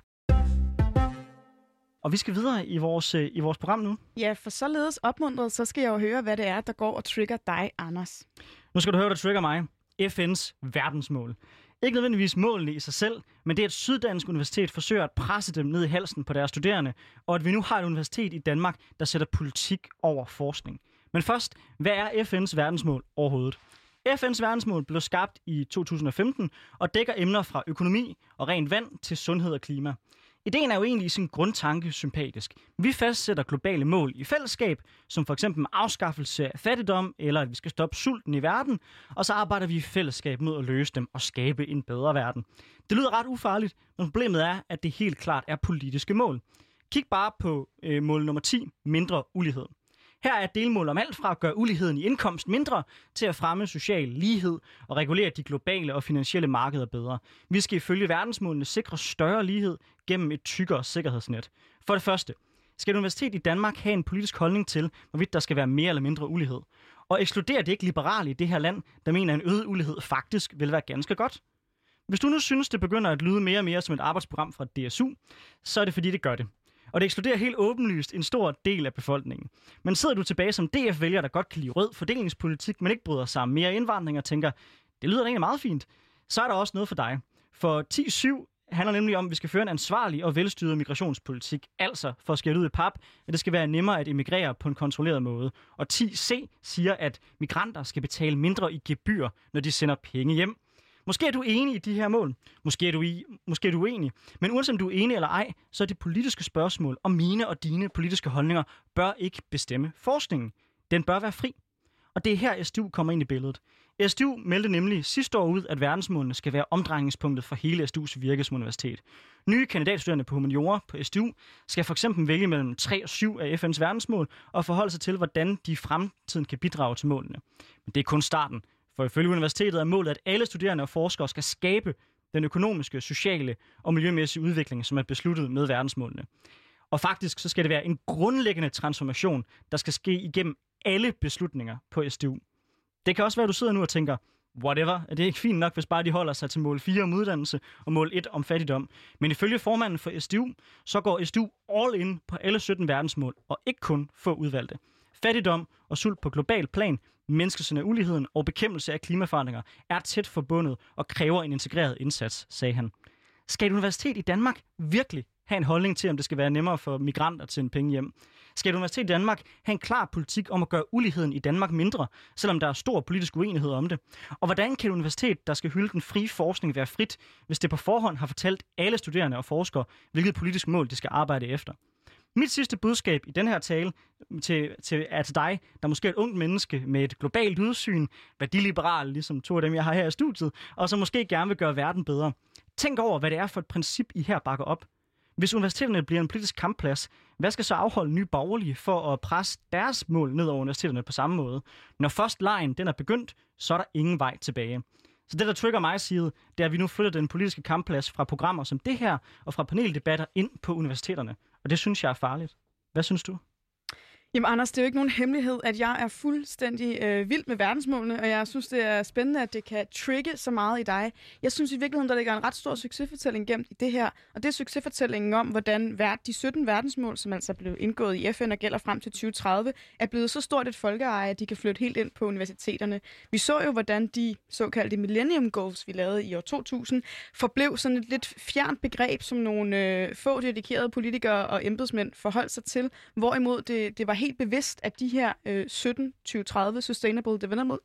A: Og vi skal videre i vores, øh, i vores program nu.
B: Ja, for således opmuntret, så skal jeg jo høre, hvad det er, der går og trigger dig, Anders.
A: Nu skal du høre, hvad der trigger mig. FN's verdensmål. Ikke nødvendigvis målene i sig selv, men det er, at Syddansk Universitet forsøger at presse dem ned i halsen på deres studerende, og at vi nu har et universitet i Danmark, der sætter politik over forskning. Men først, hvad er FN's verdensmål overhovedet? FN's verdensmål blev skabt i 2015 og dækker emner fra økonomi og rent vand til sundhed og klima. Ideen er jo egentlig i sin grundtanke sympatisk. Vi fastsætter globale mål i fællesskab, som for eksempel afskaffelse af fattigdom, eller at vi skal stoppe sulten i verden, og så arbejder vi i fællesskab mod at løse dem og skabe en bedre verden. Det lyder ret ufarligt, men problemet er, at det helt klart er politiske mål. Kig bare på øh, mål nummer 10, mindre ulighed. Her er et delmål om alt fra at gøre uligheden i indkomst mindre, til at fremme social lighed og regulere de globale og finansielle markeder bedre. Vi skal ifølge verdensmålene sikre større lighed gennem et tykkere sikkerhedsnet. For det første, skal et universitet i Danmark have en politisk holdning til, hvorvidt der skal være mere eller mindre ulighed. Og ekskluderer det ikke liberale i det her land, der mener, at en øget ulighed faktisk vil være ganske godt? Hvis du nu synes, det begynder at lyde mere og mere som et arbejdsprogram fra DSU, så er det fordi, det gør det. Og det ekskluderer helt åbenlyst en stor del af befolkningen. Men sidder du tilbage som DF-vælger, der godt kan lide rød fordelingspolitik, men ikke bryder sig om mere indvandring og tænker, det lyder egentlig meget fint, så er der også noget for dig. For 10-7 handler nemlig om, at vi skal føre en ansvarlig og velstyret migrationspolitik. Altså, for at skære ud i pap, at det skal være nemmere at emigrere på en kontrolleret måde. Og 10C siger, at migranter skal betale mindre i gebyr, når de sender penge hjem. Måske er du enig i de her mål. Måske er du, i, måske er du uenig. Men uanset om du er enig eller ej, så er det politiske spørgsmål om mine og dine politiske holdninger bør ikke bestemme forskningen. Den bør være fri. Og det er her, SDU kommer ind i billedet. SDU meldte nemlig sidste år ud, at verdensmålene skal være omdrejningspunktet for hele SDU's virke som universitet. Nye kandidatstuderende på humaniora på SDU skal for eksempel vælge mellem 3 og 7 af FN's verdensmål og forholde sig til, hvordan de i fremtiden kan bidrage til målene. Men det er kun starten. For ifølge universitetet er målet, at alle studerende og forskere skal skabe den økonomiske, sociale og miljømæssige udvikling, som er besluttet med verdensmålene. Og faktisk så skal det være en grundlæggende transformation, der skal ske igennem alle beslutninger på SDU. Det kan også være, at du sidder nu og tænker, whatever, er det ikke fint nok, hvis bare de holder sig til mål 4 om uddannelse og mål 1 om fattigdom. Men ifølge formanden for SDU, så går SDU all in på alle 17 verdensmål, og ikke kun få udvalgte. Fattigdom og sult på global plan, menneskesyn af uligheden og bekæmpelse af klimaforandringer er tæt forbundet og kræver en integreret indsats, sagde han. Skal et universitet i Danmark virkelig have en holdning til, om det skal være nemmere for migranter at sende penge hjem? Skal et universitet i Danmark have en klar politik om at gøre uligheden i Danmark mindre, selvom der er stor politisk uenighed om det? Og hvordan kan et universitet, der skal hylde den frie forskning, være frit, hvis det på forhånd har fortalt alle studerende og forskere, hvilket politisk mål de skal arbejde efter? Mit sidste budskab i den her tale til, til, er til dig, der måske er et ungt menneske med et globalt udsyn, værdiliberal, ligesom to af dem, jeg har her i studiet, og som måske gerne vil gøre verden bedre. Tænk over, hvad det er for et princip, I her bakker op. Hvis universiteterne bliver en politisk kampplads, hvad skal så afholde nye borgerlige for at presse deres mål ned over universiteterne på samme måde? Når først lejen den er begyndt, så er der ingen vej tilbage. Så det, der trigger mig side, det er, at vi nu flytter den politiske kampplads fra programmer som det her og fra paneldebatter ind på universiteterne. Og det synes jeg er farligt. Hvad synes du?
B: Jamen Anders, det er jo ikke nogen hemmelighed, at jeg er fuldstændig øh, vild med verdensmålene, og jeg synes, det er spændende, at det kan trigge så meget i dig. Jeg synes i virkeligheden, der ligger en ret stor succesfortælling gemt i det her, og det er succesfortællingen om, hvordan de 17 verdensmål, som altså blev indgået i FN og gælder frem til 2030, er blevet så stort et folkeeje, at de kan flytte helt ind på universiteterne. Vi så jo, hvordan de såkaldte Millennium Goals, vi lavede i år 2000, forblev sådan et lidt fjernt begreb, som nogle øh, få dedikerede politikere og embedsmænd forholdt sig til, hvorimod det, det var helt bevidst, at de her øh, 17 2030 Sustainable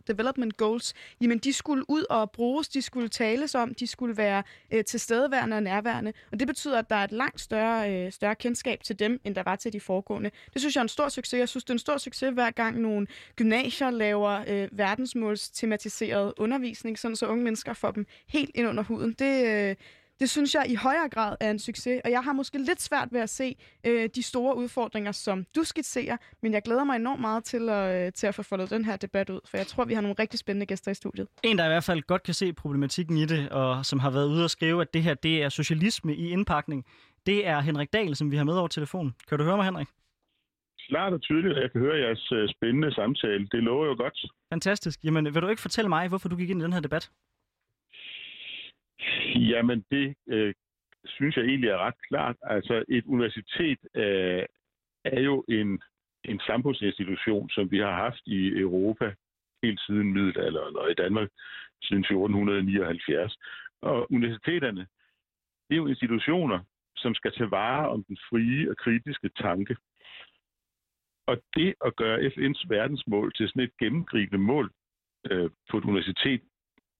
B: Development Goals, jamen de skulle ud og bruges, de skulle tales om, de skulle være øh, tilstedeværende og nærværende. Og det betyder, at der er et langt større, øh, større kendskab til dem, end der var til de foregående. Det synes jeg er en stor succes. Jeg synes, det er en stor succes, hver gang nogle gymnasier laver øh, verdensmålstematiseret undervisning, sådan så unge mennesker får dem helt ind under huden. Det, øh, det synes jeg i højere grad er en succes, og jeg har måske lidt svært ved at se øh, de store udfordringer, som du skitserer, men jeg glæder mig enormt meget til at, øh, til at få foldet den her debat ud, for jeg tror, vi har nogle rigtig spændende gæster i studiet.
A: En, der i hvert fald godt kan se problematikken i det, og som har været ude og skrive, at det her det er socialisme i indpakning, det er Henrik Dahl, som vi har med over telefon. Kan du høre mig, Henrik?
E: Klart og tydeligt, jeg kan høre jeres øh, spændende samtale. Det lover jo godt.
A: Fantastisk. Jamen, vil du ikke fortælle mig, hvorfor du gik ind i den her debat?
E: Jamen, det øh, synes jeg egentlig er ret klart. Altså, et universitet øh, er jo en, en samfundsinstitution, som vi har haft i Europa helt siden middelalderen, og i Danmark siden 1479. Og universiteterne, det er jo institutioner, som skal tage vare om den frie og kritiske tanke. Og det at gøre FN's verdensmål til sådan et gennemgribende mål øh, på et universitet,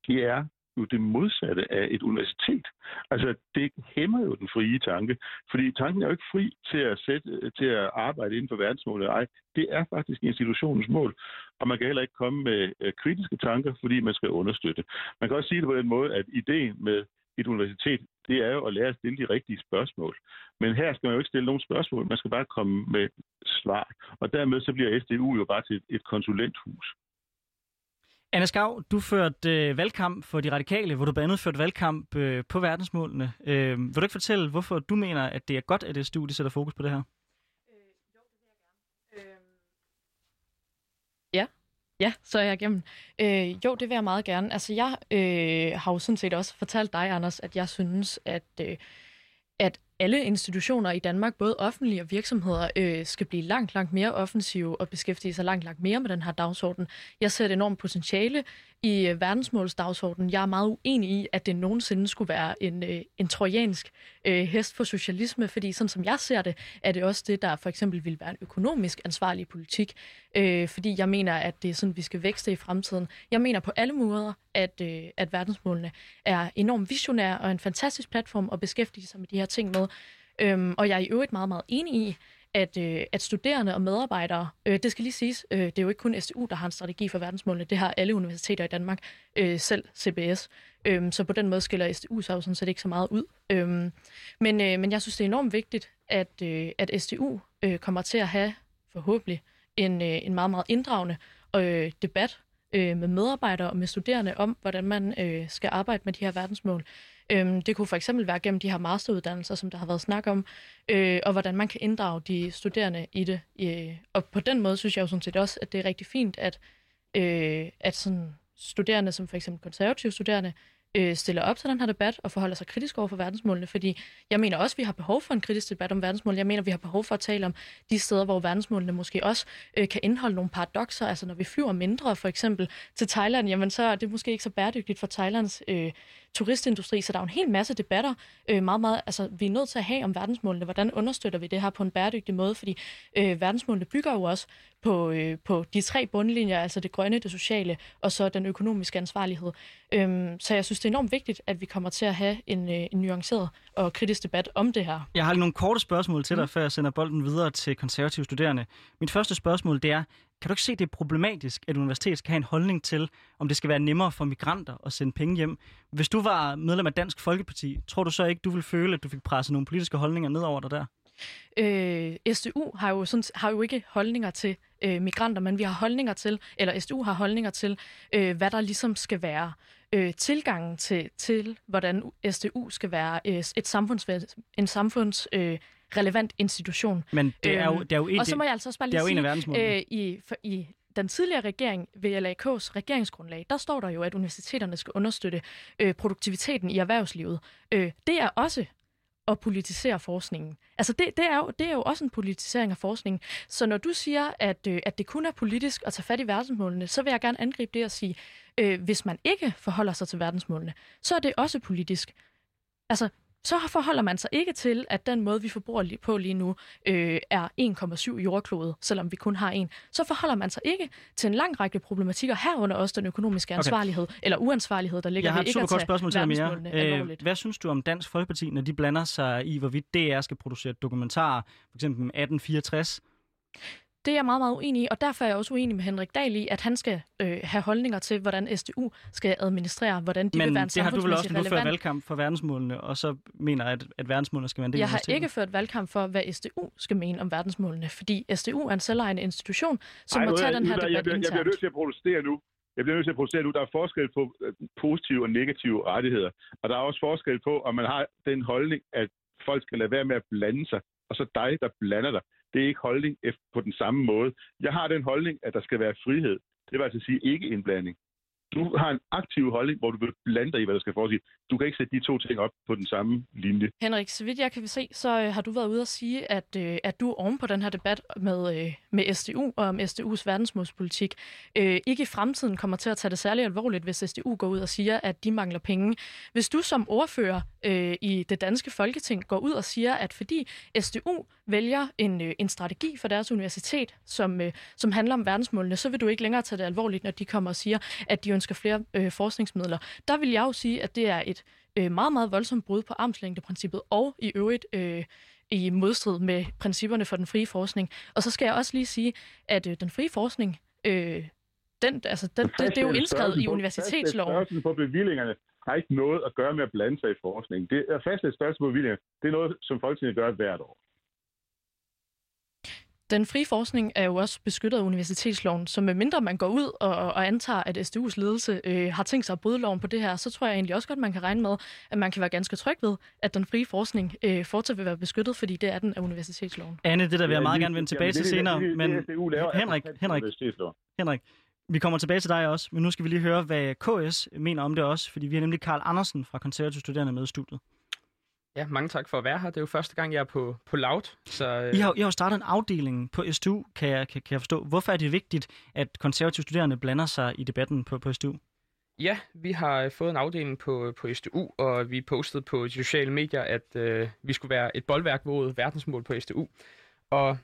E: det er jo det modsatte af et universitet. Altså, det hæmmer jo den frie tanke, fordi tanken er jo ikke fri til at, sætte, til at arbejde inden for verdensmålet. Ej, det er faktisk institutionens mål, og man kan heller ikke komme med øh, kritiske tanker, fordi man skal understøtte. Man kan også sige det på den måde, at ideen med et universitet, det er jo at lære at stille de rigtige spørgsmål. Men her skal man jo ikke stille nogen spørgsmål, man skal bare komme med svar. Og dermed så bliver SDU jo bare til et konsulenthus.
A: Anna Skav, du førte øh, valgkamp for de radikale, hvor du blandt andet førte valgkamp øh, på verdensmålene. Øh, vil du ikke fortælle, hvorfor du mener, at det er godt, at det studie sætter fokus på det her? Øh, jo, det vil
F: jeg gerne. Øh, ja. Ja, så er jeg igennem. Øh, jo, det vil jeg meget gerne. Altså, jeg øh, har jo sådan set også fortalt dig, Anders, at jeg synes, at, øh, at alle institutioner i Danmark, både offentlige og virksomheder, øh, skal blive langt, langt mere offensive og beskæftige sig langt, langt mere med den her dagsorden. Jeg ser et enormt potentiale i øh, verdensmålsdagsordenen. Jeg er meget uenig i, at det nogensinde skulle være en, øh, en trojansk øh, hest for socialisme, fordi sådan som jeg ser det, er det også det, der for eksempel vil være en økonomisk ansvarlig politik, øh, fordi jeg mener, at det er sådan, vi skal vækste i fremtiden. Jeg mener på alle måder, at, øh, at verdensmålene er enormt visionære og en fantastisk platform at beskæftige sig med de her ting med. Øhm, og jeg er i øvrigt meget, meget enig i, at, øh, at studerende og medarbejdere, øh, det skal lige siges, øh, det er jo ikke kun STU, der har en strategi for verdensmålene, det har alle universiteter i Danmark, øh, selv CBS. Øh, så på den måde skiller STU sig jo sådan set ikke så meget ud. Øh, men, øh, men jeg synes, det er enormt vigtigt, at, øh, at STU øh, kommer til at have forhåbentlig en, øh, en meget, meget inddragende øh, debat øh, med medarbejdere og med studerende om, hvordan man øh, skal arbejde med de her verdensmål. Øhm, det kunne for eksempel være gennem de her masteruddannelser, som der har været snak om, øh, og hvordan man kan inddrage de studerende i det. Øh, og på den måde synes jeg jo sådan set også, at det er rigtig fint, at, øh, at sådan studerende, som for eksempel konservative studerende, øh, stiller op til den her debat og forholder sig kritisk over for verdensmålene, fordi jeg mener også, at vi har behov for en kritisk debat om verdensmålene. Jeg mener, at vi har behov for at tale om de steder, hvor verdensmålene måske også øh, kan indeholde nogle paradoxer. Altså når vi flyver mindre for eksempel til Thailand, jamen så er det måske ikke så bæredygtigt for Thailands øh, turistindustri, så der er jo en hel masse debatter, øh, meget, meget, altså vi er nødt til at have om verdensmålene, hvordan understøtter vi det her på en bæredygtig måde, fordi øh, verdensmålene bygger jo også på, øh, på de tre bundlinjer, altså det grønne, det sociale og så den økonomiske ansvarlighed. Øhm, så jeg synes, det er enormt vigtigt, at vi kommer til at have en, øh, en nuanceret og kritisk debat om det her.
A: Jeg har lige nogle korte spørgsmål til dig, mm. før jeg sender bolden videre til konservative studerende. Mit første spørgsmål det er, kan du ikke se, det er problematisk, at universitetet skal have en holdning til, om det skal være nemmere for migranter at sende penge hjem? Hvis du var medlem af Dansk Folkeparti, tror du så ikke, du ville føle, at du fik presset nogle politiske holdninger ned over dig der?
F: Øh, SDU har jo, sådan, har jo ikke holdninger til øh, migranter, men vi har holdninger til, eller SDU har holdninger til, øh, hvad der ligesom skal være øh, tilgangen til, til, hvordan SDU skal være øh, et samfunds, en samfunds øh, relevant institution.
A: Men det er jo,
F: Øhm,
A: det er jo, et,
F: Og så må jeg altså også bare
A: det er
F: lige
A: jo en af
F: sige, øh, i, for, i den tidligere regering, VLAK's regeringsgrundlag, der står der jo, at universiteterne skal understøtte øh, produktiviteten i erhvervslivet. Øh, det er også at politisere forskningen. Altså det, det, er jo, det er jo også en politisering af forskningen. Så når du siger, at, øh, at det kun er politisk at tage fat i verdensmålene, så vil jeg gerne angribe det og sige, øh, hvis man ikke forholder sig til verdensmålene, så er det også politisk. Altså, så forholder man sig ikke til, at den måde, vi forbruger på lige nu, øh, er 1,7 jordklode, selvom vi kun har en. Så forholder man sig ikke til en lang række problematikker, herunder også den økonomiske
A: Okay.
F: ansvarlighed, eller uansvarlighed, der ligger
A: Jeg har et super godt spørgsmål til mere.
F: alvorligt.
A: hvad synes du om Dansk Folkeparti, når de blander sig i, hvorvidt DR skal producere dokumentarer, for eksempel 1864?
F: Det er jeg meget, meget uenig i, og derfor er jeg også uenig med Henrik Dahl i, at han skal øh, have holdninger til, hvordan SDU skal administrere, hvordan de vil
A: Men
F: være en
A: det har du vel også, fører
F: relevant.
A: valgkamp for verdensmålene, og så mener, at, at verdensmålene skal være en del
F: Jeg har ikke ført valgkamp for, hvad SDU skal mene om verdensmålene, fordi SDU er en selvejende institution, som
E: Ej,
F: må
E: nu
F: tage
E: jeg-
F: den her
E: nu er jeg,
F: debat
E: jeg, bliver, jeg bliver nødt til at protestere nu. Jeg bliver nødt til at protestere nu. Der er forskel på øh, positive og negative rettigheder. Og der er også forskel på, om man har den holdning, at folk skal lade være med at blande sig, og så dig, der blander dig. Det er ikke holdning på den samme måde. Jeg har den holdning, at der skal være frihed. Det vil altså sige ikke indblanding. Du har en aktiv holdning, hvor du vil blande dig i, hvad der skal foregå. Du kan ikke sætte de to ting op på den samme linje.
F: Henrik, så vidt jeg kan se, så øh, har du været ude at sige, at, øh, at du oven på den her debat med, øh, med SDU og om SDU's verdensmålspolitik øh, ikke i fremtiden kommer til at tage det særligt alvorligt, hvis SDU går ud og siger, at de mangler penge. Hvis du som ordfører øh, i det danske folketing går ud og siger, at fordi SDU vælger en, øh, en strategi for deres universitet, som, øh, som handler om verdensmålene, så vil du ikke længere tage det alvorligt, når de kommer og siger, at de ønsker flere øh, forskningsmidler. Der vil jeg jo sige, at det er et øh, meget, meget voldsomt brud på armslængdeprincippet, og i øvrigt øh, i modstrid med principperne for den frie forskning. Og så skal jeg også lige sige, at øh, den frie forskning, øh, den, altså, den, det, det er jo indskrevet i universitetsloven.
E: Størrelsen på bevillingerne har ikke noget at gøre med at blande sig i forskning. Det er fastsat størrelse på bevillinger. Det er noget, som Folketinget gør hvert år.
F: Den frie forskning er jo også beskyttet af universitetsloven, så medmindre man går ud og, og antager, at SDU's ledelse øh, har tænkt sig at bryde loven på det her, så tror jeg egentlig også godt, man kan regne med, at man kan være ganske tryg ved, at den frie forskning øh, fortsat vil være beskyttet, fordi det er den af universitetsloven.
A: Anne, det der vil jeg meget gerne vende tilbage
E: jamen,
A: til
E: er
A: senere,
E: er
A: men Henrik,
E: forkert
A: Henrik. Henrik, vi kommer tilbage til dig også, men nu skal vi lige høre, hvad KS mener om det også, fordi vi har nemlig Karl Andersen fra Konservative Studerende med i studiet.
G: Ja, mange tak for at være her. Det er jo første gang, jeg er på, på Loud. Så, øh,
A: I har, I har jo startet en afdeling på SDU, kan jeg, kan, kan jeg forstå. Hvorfor er det vigtigt, at konservative studerende blander sig i debatten på, på SDU?
G: Ja, vi har øh, fået en afdeling på, på SDU, og vi postede på de sociale medier, at øh, vi skulle være et boldværk mod verdensmål på SDU. Og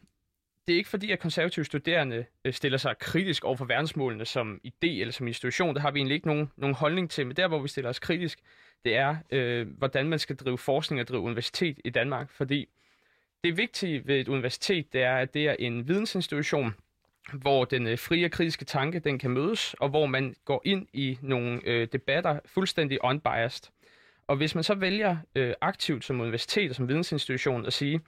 G: det er ikke fordi, at konservative studerende øh, stiller sig kritisk over for verdensmålene som idé eller som institution. Det har vi egentlig ikke nogen, nogen holdning til. Men der, hvor vi stiller os kritisk, det er, øh, hvordan man skal drive forskning og drive universitet i Danmark. Fordi det vigtige ved et universitet, det er, at det er en vidensinstitution, hvor den øh, frie og kritiske tanke, den kan mødes, og hvor man går ind i nogle øh, debatter fuldstændig unbiased. Og hvis man så vælger øh, aktivt som universitet og som vidensinstitution at sige,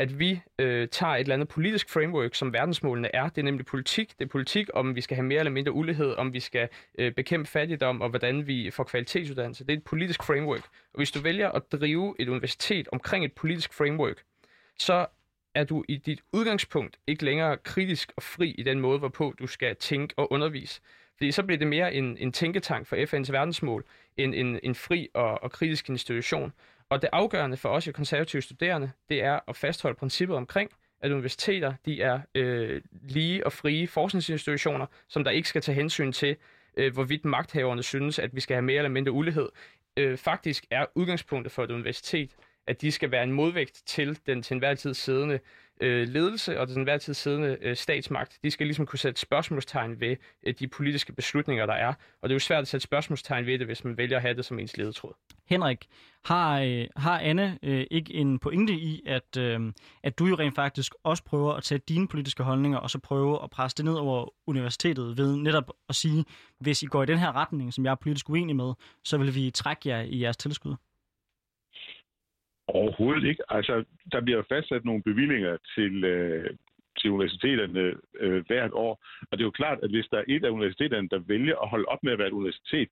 G: at vi øh, tager et eller andet politisk framework, som verdensmålene er. Det er nemlig politik. Det er politik, om vi skal have mere eller mindre ulighed, om vi skal øh, bekæmpe fattigdom, og hvordan vi får kvalitetsuddannelse. Det er et politisk framework. Og hvis du vælger at drive et universitet omkring et politisk framework, så er du i dit udgangspunkt ikke længere kritisk og fri i den måde, hvorpå du skal tænke og undervise. Fordi så bliver det mere en, en tænketank for FN's verdensmål, end en, en fri og, og kritisk institution. Og det afgørende for os i konservative studerende, det er at fastholde princippet omkring, at universiteter de er øh, lige og frie forskningsinstitutioner, som der ikke skal tage hensyn til, øh, hvorvidt magthaverne synes, at vi skal have mere eller mindre ulighed. Øh, faktisk er udgangspunktet for et universitet, at de skal være en modvægt til den til enhver tid siddende øh, ledelse og den til tid siddende øh, statsmagt. De skal ligesom kunne sætte spørgsmålstegn ved øh, de politiske beslutninger, der er. Og det er jo svært at sætte spørgsmålstegn ved det, hvis man vælger at have det som ens ledetråd.
A: Henrik, har, øh, har Anne øh, ikke en pointe i, at, øh, at du jo rent faktisk også prøver at tage dine politiske holdninger, og så prøve at presse det ned over universitetet ved netop at sige, hvis I går i den her retning, som jeg er politisk uenig med, så vil vi trække jer i jeres tilskud?
E: Overhovedet ikke. Altså, der bliver fastsat nogle bevillinger til, øh, til universiteterne øh, hvert år. Og det er jo klart, at hvis der er et af universiteterne, der vælger at holde op med at være et universitet,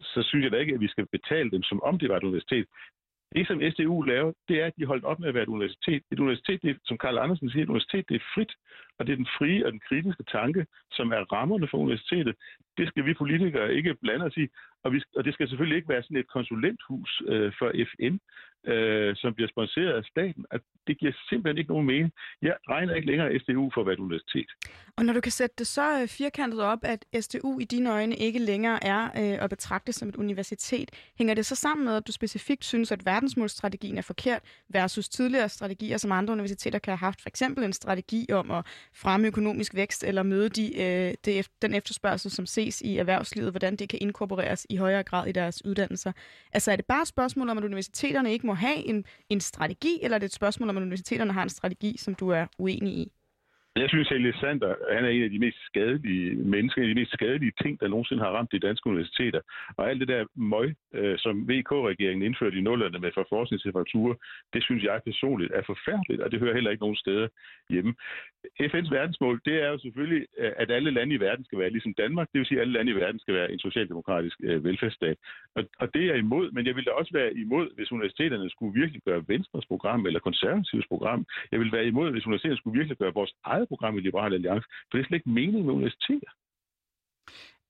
E: så synes jeg da ikke, at vi skal betale dem, som om det var et universitet. Det, som SDU laver, det er, at de holdt op med at være et universitet. Et universitet, det er, som Karl Andersen siger, et universitet, det er frit, og det er den frie og den kritiske tanke, som er rammerne for universitetet. Det skal vi politikere ikke blande os i, og, vi, og det skal selvfølgelig ikke være sådan et konsulenthus øh, for FN, øh, som bliver sponsoreret af staten. At det giver simpelthen ikke nogen mening. Jeg regner ikke længere SDU for at være et universitet.
B: Og når du kan sætte det så øh, firkantet op, at SDU i dine øjne ikke længere er øh, at betragte som et universitet, hænger det så sammen med, at du specifikt synes, at verdensmålstrategien er forkert versus tidligere strategier, som andre universiteter kan have haft? For eksempel en strategi om at fremme økonomisk vækst eller møde de, øh, det, den efterspørgsel, som ses i erhvervslivet, hvordan det kan inkorporeres i højere grad i deres uddannelser. Altså er det bare et spørgsmål om, at universiteterne ikke må have en, en strategi, eller er det et spørgsmål om, at universiteterne har en strategi, som du er uenig i?
E: Jeg synes, Helge Sander, han er en af de mest skadelige mennesker, en af de mest skadelige ting, der nogensinde har ramt de danske universiteter. Og alt det der møg, øh, som VK-regeringen indførte i nullerne med for forskningstemperatur, det synes jeg personligt er forfærdeligt, og det hører heller ikke nogen steder hjemme. FN's verdensmål, det er jo selvfølgelig, øh, at alle lande i verden skal være ligesom Danmark. Det vil sige, at alle lande i verden skal være en socialdemokratisk øh, velfærdsstat. Og, og det er jeg imod, men jeg vil da også være imod, hvis universiteterne skulle virkelig gøre Venstres program eller Konservatives program. Jeg vil være imod, hvis universiteterne skulle virkelig gøre vores eget valgprogram i Liberale Alliance. For det er slet ikke mening med universiteter.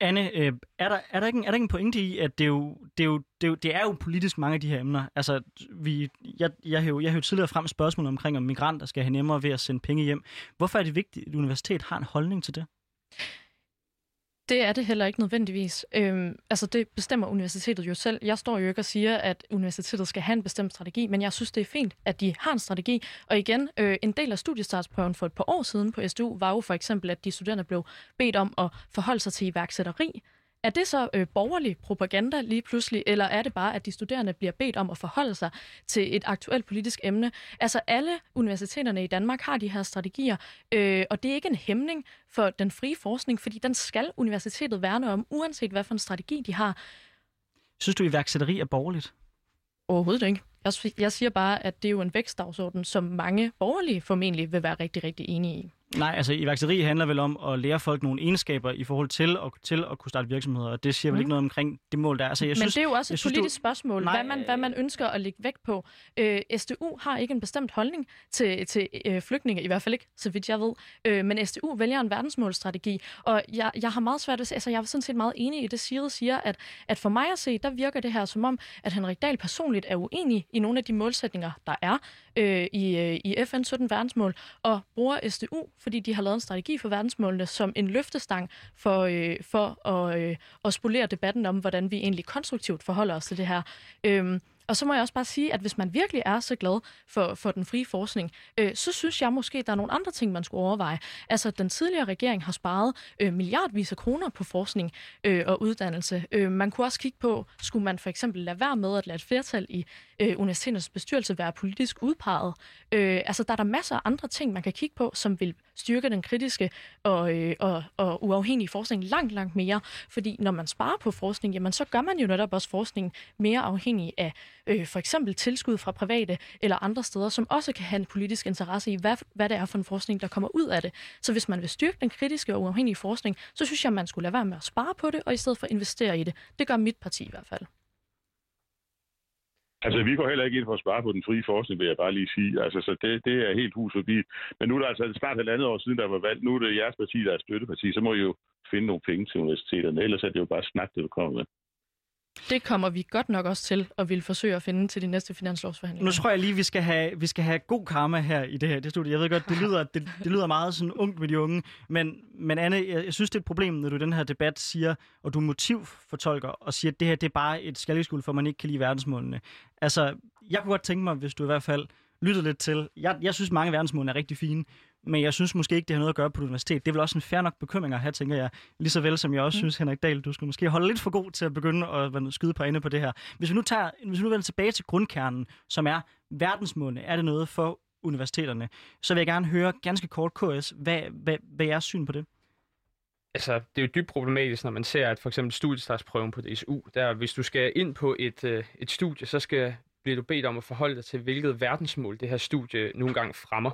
A: Anne, øh, er, der, er, der ikke en, er der ikke en pointe i, at det er, jo, det, er jo, det, er jo, det er jo politisk mange af de her emner? Altså, vi, jeg, jeg, har jo, jeg har jo tidligere frem spørgsmål omkring, om migranter skal have nemmere ved at sende penge hjem. Hvorfor er det vigtigt, at universitet har en holdning til det?
F: Det er det heller ikke nødvendigvis. Øhm, altså det bestemmer universitetet jo selv. Jeg står jo ikke og siger, at universitetet skal have en bestemt strategi, men jeg synes, det er fint, at de har en strategi. Og igen, øh, en del af studiestartsprøven for et par år siden på SDU var jo for eksempel, at de studerende blev bedt om at forholde sig til iværksætteri. Er det så øh, borgerlig propaganda lige pludselig, eller er det bare, at de studerende bliver bedt om at forholde sig til et aktuelt politisk emne? Altså alle universiteterne i Danmark har de her strategier, øh, og det er ikke en hæmning for den frie forskning, fordi den skal universitetet værne om, uanset hvad for en strategi de har.
A: Synes du, iværksætteri er borgerligt?
F: Overhovedet ikke. Jeg, jeg siger bare, at det er jo en vækstdagsorden, som mange borgerlige formentlig vil være rigtig, rigtig enige i.
A: Nej, altså iværksætteri handler vel om at lære folk nogle egenskaber i forhold til at, til at kunne starte virksomheder, og det siger vel mm. ikke noget omkring det mål, der er. Altså,
F: jeg
A: synes,
F: Men det er jo også et
A: synes,
F: politisk
A: du...
F: spørgsmål, Nej, hvad, man, hvad man ønsker at lægge vægt på. Øh, SDU har ikke en bestemt holdning til, til øh, flygtninge, i hvert fald ikke, så vidt jeg ved. Øh, men SDU vælger en verdensmålstrategi, og jeg, jeg har meget svært at altså jeg er sådan set meget enig i det, Sigrid siger, at, at for mig at se, der virker det her som om, at Henrik Dahl personligt er uenig i nogle af de målsætninger, der er øh, i, øh, i FN 17 verdensmål, og bruger SDU, fordi de har lavet en strategi for verdensmålene, som en løftestang for, øh, for at, øh, at spolere debatten om, hvordan vi egentlig konstruktivt forholder os til det her. Øh, og så må jeg også bare sige, at hvis man virkelig er så glad for, for den frie forskning, øh, så synes jeg måske, at der er nogle andre ting, man skulle overveje. Altså, den tidligere regering har sparet øh, milliardvis af kroner på forskning øh, og uddannelse. Øh, man kunne også kigge på, skulle man for eksempel lade være med at lade et flertal i øh, universitetets bestyrelse være politisk udpeget. Øh, altså, der er der masser af andre ting, man kan kigge på, som vil styrke den kritiske og, øh, og, og uafhængige forskning langt, langt mere. Fordi når man sparer på forskning, jamen, så gør man jo netop også forskning mere afhængig af øh, for eksempel tilskud fra private eller andre steder, som også kan have en politisk interesse i, hvad, hvad det er for en forskning, der kommer ud af det. Så hvis man vil styrke den kritiske og uafhængige forskning, så synes jeg, man skulle lade være med at spare på det, og i stedet for investere i det. Det gør mit parti i hvert fald.
E: Altså, vi går heller ikke ind for at spare på den frie forskning, vil jeg bare lige sige. Altså, så det, det er helt hus forbi. Men nu er der altså snart halvandet år siden, der var valgt. Nu er det jeres parti, der er støtteparti. Så må I jo finde nogle penge til universiteterne. Ellers er det jo bare snak, det du kommer med.
F: Det kommer vi godt nok også til og vil forsøge at finde til de næste finanslovsforhandlinger.
A: Nu tror jeg lige, vi skal have, vi skal have god karma her i det her det studie. Jeg ved godt, det lyder, det, det lyder meget sådan ungt med de unge, men, men Anne, jeg, jeg synes, det er et problem, når du i den her debat siger, og du motivfortolker og siger, at det her det er bare et skalkeskuld, for man ikke kan lide verdensmålene. Altså, jeg kunne godt tænke mig, hvis du i hvert fald lyttede lidt til. Jeg, jeg synes, mange verdensmål er rigtig fine, men jeg synes måske ikke, det har noget at gøre på universitet. Det er vel også en fair nok bekymring at have, tænker jeg. Lige så vel som jeg også mm. synes, Henrik Dahl, du skal måske holde lidt for god til at begynde at skyde på inde på det her. Hvis vi nu, tager, hvis vi nu vender tilbage til grundkernen, som er verdensmålene, er det noget for universiteterne, så vil jeg gerne høre ganske kort, KS, hvad, hvad, hvad er jeres syn på det?
G: Altså, det er jo dybt problematisk, når man ser, at for eksempel studiestartsprøven på DSU, der hvis du skal ind på et, øh, et studie, så skal bliver du bedt om at forholde dig til, hvilket verdensmål det her studie nogle gange fremmer.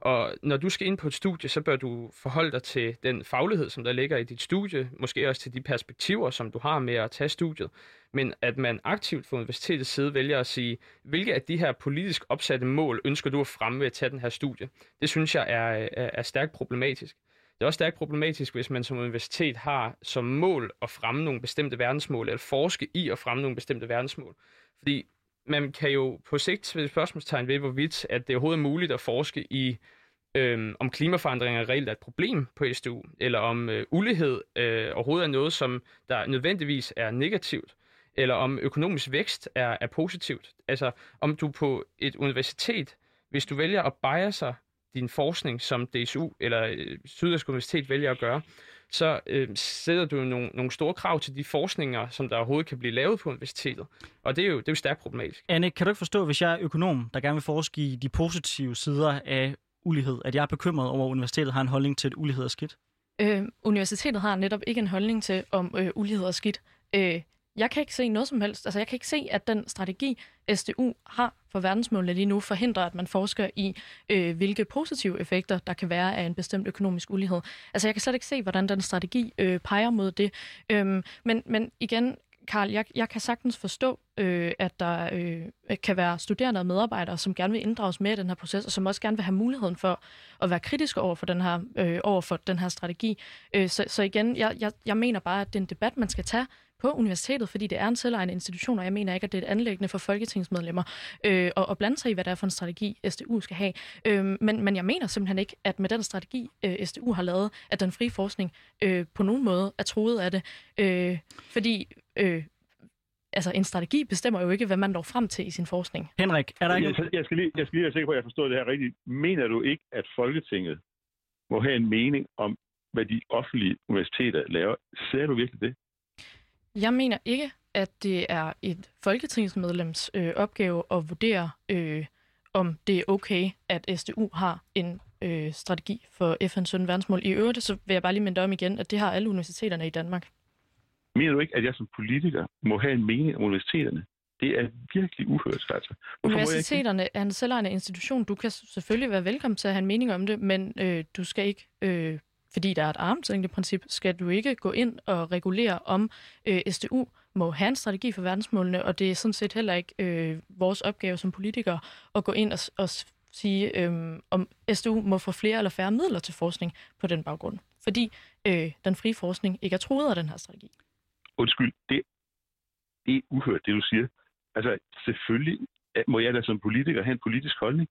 G: Og når du skal ind på et studie, så bør du forholde dig til den faglighed, som der ligger i dit studie, måske også til de perspektiver, som du har med at tage studiet, men at man aktivt fra universitetets side vælger at sige, hvilke af de her politisk opsatte mål ønsker du at fremme ved at tage den her studie, det synes jeg er, er, er stærkt problematisk. Det er også stærkt problematisk, hvis man som universitet har som mål at fremme nogle bestemte verdensmål, eller forske i at fremme nogle bestemte verdensmål. Fordi man kan jo på sigt sætte spørgsmålstegn ved, hvorvidt at det overhovedet er muligt at forske i, øh, om klimaforandringer reelt er et problem på SDU, eller om øh, ulighed øh, overhovedet er noget, som der nødvendigvis er negativt, eller om økonomisk vækst er, er positivt. Altså om du på et universitet, hvis du vælger at biase din forskning, som DSU eller øh, Syddansk Universitet vælger at gøre, så øh, sætter du nogle, nogle store krav til de forskninger, som der overhovedet kan blive lavet på universitetet. Og det er jo, det er jo stærkt problematisk.
A: Anne, kan du ikke forstå, hvis jeg er økonom, der gerne vil forske i de positive sider af ulighed, at jeg er bekymret over, at universitetet har en holdning til, at ulighed er skidt?
F: Øh, universitetet har netop ikke en holdning til, om øh, ulighed er skidt. Øh, jeg kan ikke se noget som helst. Altså, jeg kan ikke se, at den strategi, SDU har for verdensmålene lige nu, forhindrer, at man forsker i, øh, hvilke positive effekter, der kan være af en bestemt økonomisk ulighed. Altså, jeg kan slet ikke se, hvordan den strategi øh, peger mod det. Øhm, men, men igen, Karl, jeg, jeg kan sagtens forstå, øh, at der øh, kan være studerende og medarbejdere, som gerne vil inddrages med i den her proces, og som også gerne vil have muligheden for at være kritiske over for den her, øh, over for den her strategi. Øh, så, så igen, jeg, jeg, jeg mener bare, at det er en debat, man skal tage på universitetet, fordi det er en selvejende institution, og jeg mener ikke, at det er et anlæggende for folketingsmedlemmer øh, at, at blande sig i, hvad det er for en strategi, SDU skal have. Øh, men, men jeg mener simpelthen ikke, at med den strategi, øh, SDU har lavet, at den frie forskning øh, på nogen måde er troet af det. Øh, fordi øh, altså en strategi bestemmer jo ikke, hvad man når frem til i sin forskning.
A: Henrik, er der ikke...
E: Jeg, jeg, skal lige, jeg skal lige være sikker på, at jeg forstår det her rigtigt. Mener du ikke, at Folketinget må have en mening om, hvad de offentlige universiteter laver? Ser du virkelig det?
F: Jeg mener ikke, at det er et folketingsmedlems øh, opgave at vurdere, øh, om det er okay, at SDU har en øh, strategi for FN's 17 verdensmål. I øvrigt så vil jeg bare lige minde om igen, at det har alle universiteterne i Danmark.
E: Mener du ikke, at jeg som politiker må have en mening om universiteterne? Det er virkelig uhørt, altså.
F: Universiteterne er en selvejende institution. Du kan selvfølgelig være velkommen til at have en mening om det, men øh, du skal ikke øh, fordi der er et armslængdeprincip, skal du ikke gå ind og regulere, om øh, SDU må have en strategi for verdensmålene, og det er sådan set heller ikke øh, vores opgave som politikere at gå ind og, og sige, øh, om SDU må få flere eller færre midler til forskning på den baggrund. Fordi øh, den frie forskning ikke er truet af den her strategi.
E: Undskyld, det, det er uhørt, det du siger. Altså, selvfølgelig må jeg da som politiker have en politisk holdning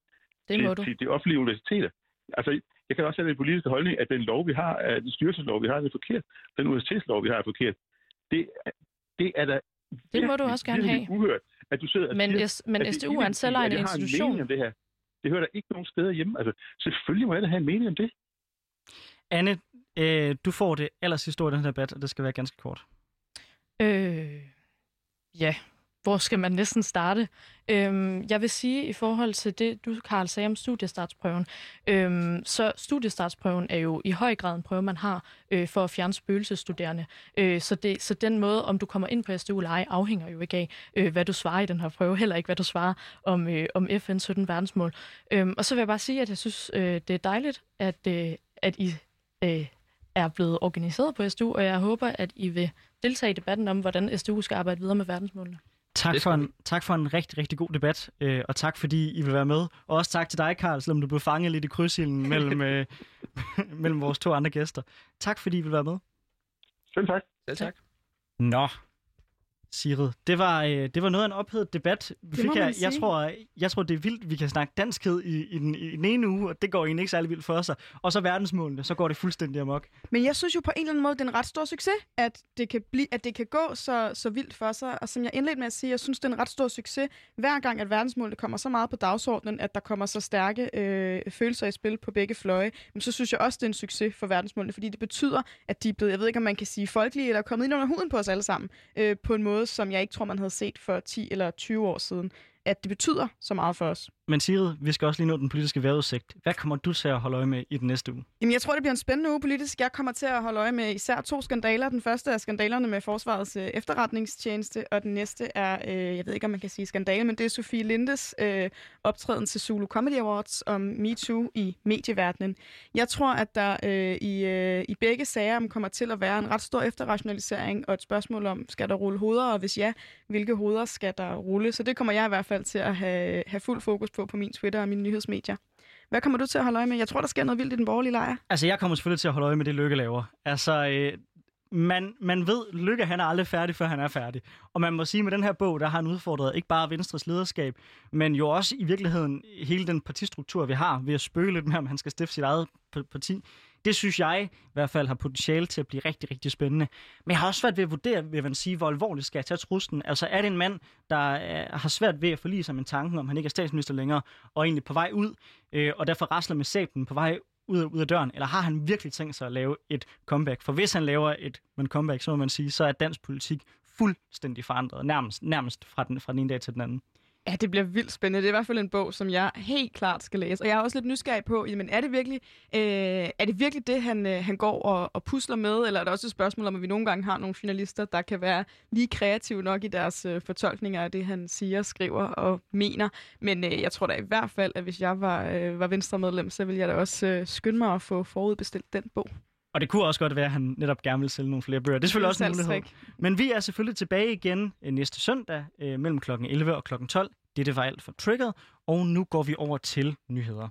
F: det må
E: til,
F: du.
E: til de offentlige universiteter. Altså, jeg kan også have den politiske holdning, at den lov, vi har, at den styrelseslov, vi har, er forkert. Den universitetslov, vi har, er forkert. Det, det er da
F: det må du også gerne have.
E: uhørt, at du sidder
F: men,
E: siger,
F: men SDU er en selvejende institution.
E: Om det, her. det hører der ikke nogen steder hjemme. Altså, selvfølgelig må jeg da have en mening om det.
A: Anne, øh, du får det aller sidste ord i den her debat, og det skal være ganske kort.
F: Øh, ja, hvor skal man næsten starte? Øhm, jeg vil sige i forhold til det, du, Karl, sagde om studiestartsprøven, øhm, så studiestartsprøven er jo i høj grad en prøve, man har øh, for at fjerne spøgelsesstuderende. Øh, så, det, så den måde, om du kommer ind på SDU eller ej, afhænger jo ikke af, øh, hvad du svarer i den her prøve, heller ikke hvad du svarer om, øh, om FN 17 verdensmål. Øhm, og så vil jeg bare sige, at jeg synes, øh, det er dejligt, at, øh, at I øh, er blevet organiseret på SDU, og jeg håber, at I vil deltage i debatten om, hvordan SDU skal arbejde videre med verdensmålene.
A: Tak for, en, tak for en rigtig, rigtig god debat, øh, og tak fordi I vil være med. Og også tak til dig, Karl, selvom du blev fanget lidt i krydsilden mellem, øh, mellem vores to andre gæster. Tak fordi I vil være med.
E: Selv tak.
G: Selv tak.
A: Nå, Sigrid. Det var, øh, det var noget af en ophedet debat. Vi fik her, jeg, tror, jeg tror, det er vildt, vi kan snakke danskhed i, i, den, i den ene uge, og det går egentlig ikke særlig vildt for sig. Og så verdensmålene, så går det fuldstændig amok.
B: Men jeg synes jo på en eller anden måde, det er en ret stor succes, at det kan, blive, at det kan gå så, så vildt for sig. Og som jeg indledte med at sige, jeg synes, det er en ret stor succes, hver gang, at verdensmålene kommer så meget på dagsordenen, at der kommer så stærke øh, følelser i spil på begge fløje. Men så synes jeg også, det er en succes for verdensmålene, fordi det betyder, at de er blevet, jeg ved ikke, om man kan sige folkelige, eller kommet ind under huden på os alle sammen, øh, på en måde, som jeg ikke tror, man havde set for 10 eller 20 år siden. At det betyder så meget for os.
A: Men Sigrid, vi skal også lige nå den politiske vejrudsigt. Hvad kommer du til at holde øje med i den næste uge?
B: Jamen, jeg tror, det bliver en spændende uge politisk. Jeg kommer til at holde øje med især to skandaler. Den første er skandalerne med Forsvarets øh, efterretningstjeneste, og den næste er, øh, jeg ved ikke, om man kan sige skandale, men det er Sofie Lindes øh, optræden til Zulu Comedy Awards om MeToo i medieverdenen. Jeg tror, at der øh, i, øh, i begge sager kommer til at være en ret stor efterrationalisering og et spørgsmål om, skal der rulle hoveder, og hvis ja, hvilke hoveder skal der rulle? Så det kommer jeg i hvert fald til at have, have fuld fokus på på min Twitter og mine nyhedsmedier. Hvad kommer du til at holde øje med? Jeg tror, der sker noget vildt i den borgerlige lejr.
A: Altså, jeg kommer selvfølgelig til at holde øje med det, Lykke laver. Altså, øh, man, man ved, Lykke han er aldrig færdig, før han er færdig. Og man må sige, at med den her bog, der har han udfordret ikke bare Venstres lederskab, men jo også i virkeligheden hele den partistruktur, vi har, ved at spøge lidt med, om han skal stifte sit eget parti. Det synes jeg i hvert fald har potentiale til at blive rigtig, rigtig spændende. Men jeg har også svært ved at vurdere, vil man sige, hvor alvorligt skal jeg tage truslen. Altså er det en mand, der øh, har svært ved at forlige sig med tanken, om han ikke er statsminister længere, og egentlig på vej ud, øh, og derfor rasler med sablen på vej ud af, ud af døren, eller har han virkelig tænkt sig at lave et comeback? For hvis han laver et men comeback, så må man sige, så er dansk politik fuldstændig forandret, nærmest, nærmest fra, den, fra den ene dag til den anden.
B: Ja, det bliver vildt spændende. Det er i hvert fald en bog, som jeg helt klart skal læse. Og jeg er også lidt nysgerrig på, jamen er det virkelig, øh, er det, virkelig det, han, øh, han går og, og pusler med? Eller er det også et spørgsmål om, at vi nogle gange har nogle journalister, der kan være lige kreative nok i deres øh, fortolkninger af det, han siger, skriver og mener? Men øh, jeg tror da i hvert fald, at hvis jeg var, øh, var venstremedlem, så ville jeg da også øh, skynde mig at få forudbestilt den bog.
A: Og det kunne også godt være, at han netop gerne vil sælge nogle flere bøger. Det er selvfølgelig også en mulighed. Men vi er selvfølgelig tilbage igen øh, næste søndag øh, mellem kl. 11 og kl. 12. Dette var alt for Triggered, og nu går vi over til nyheder.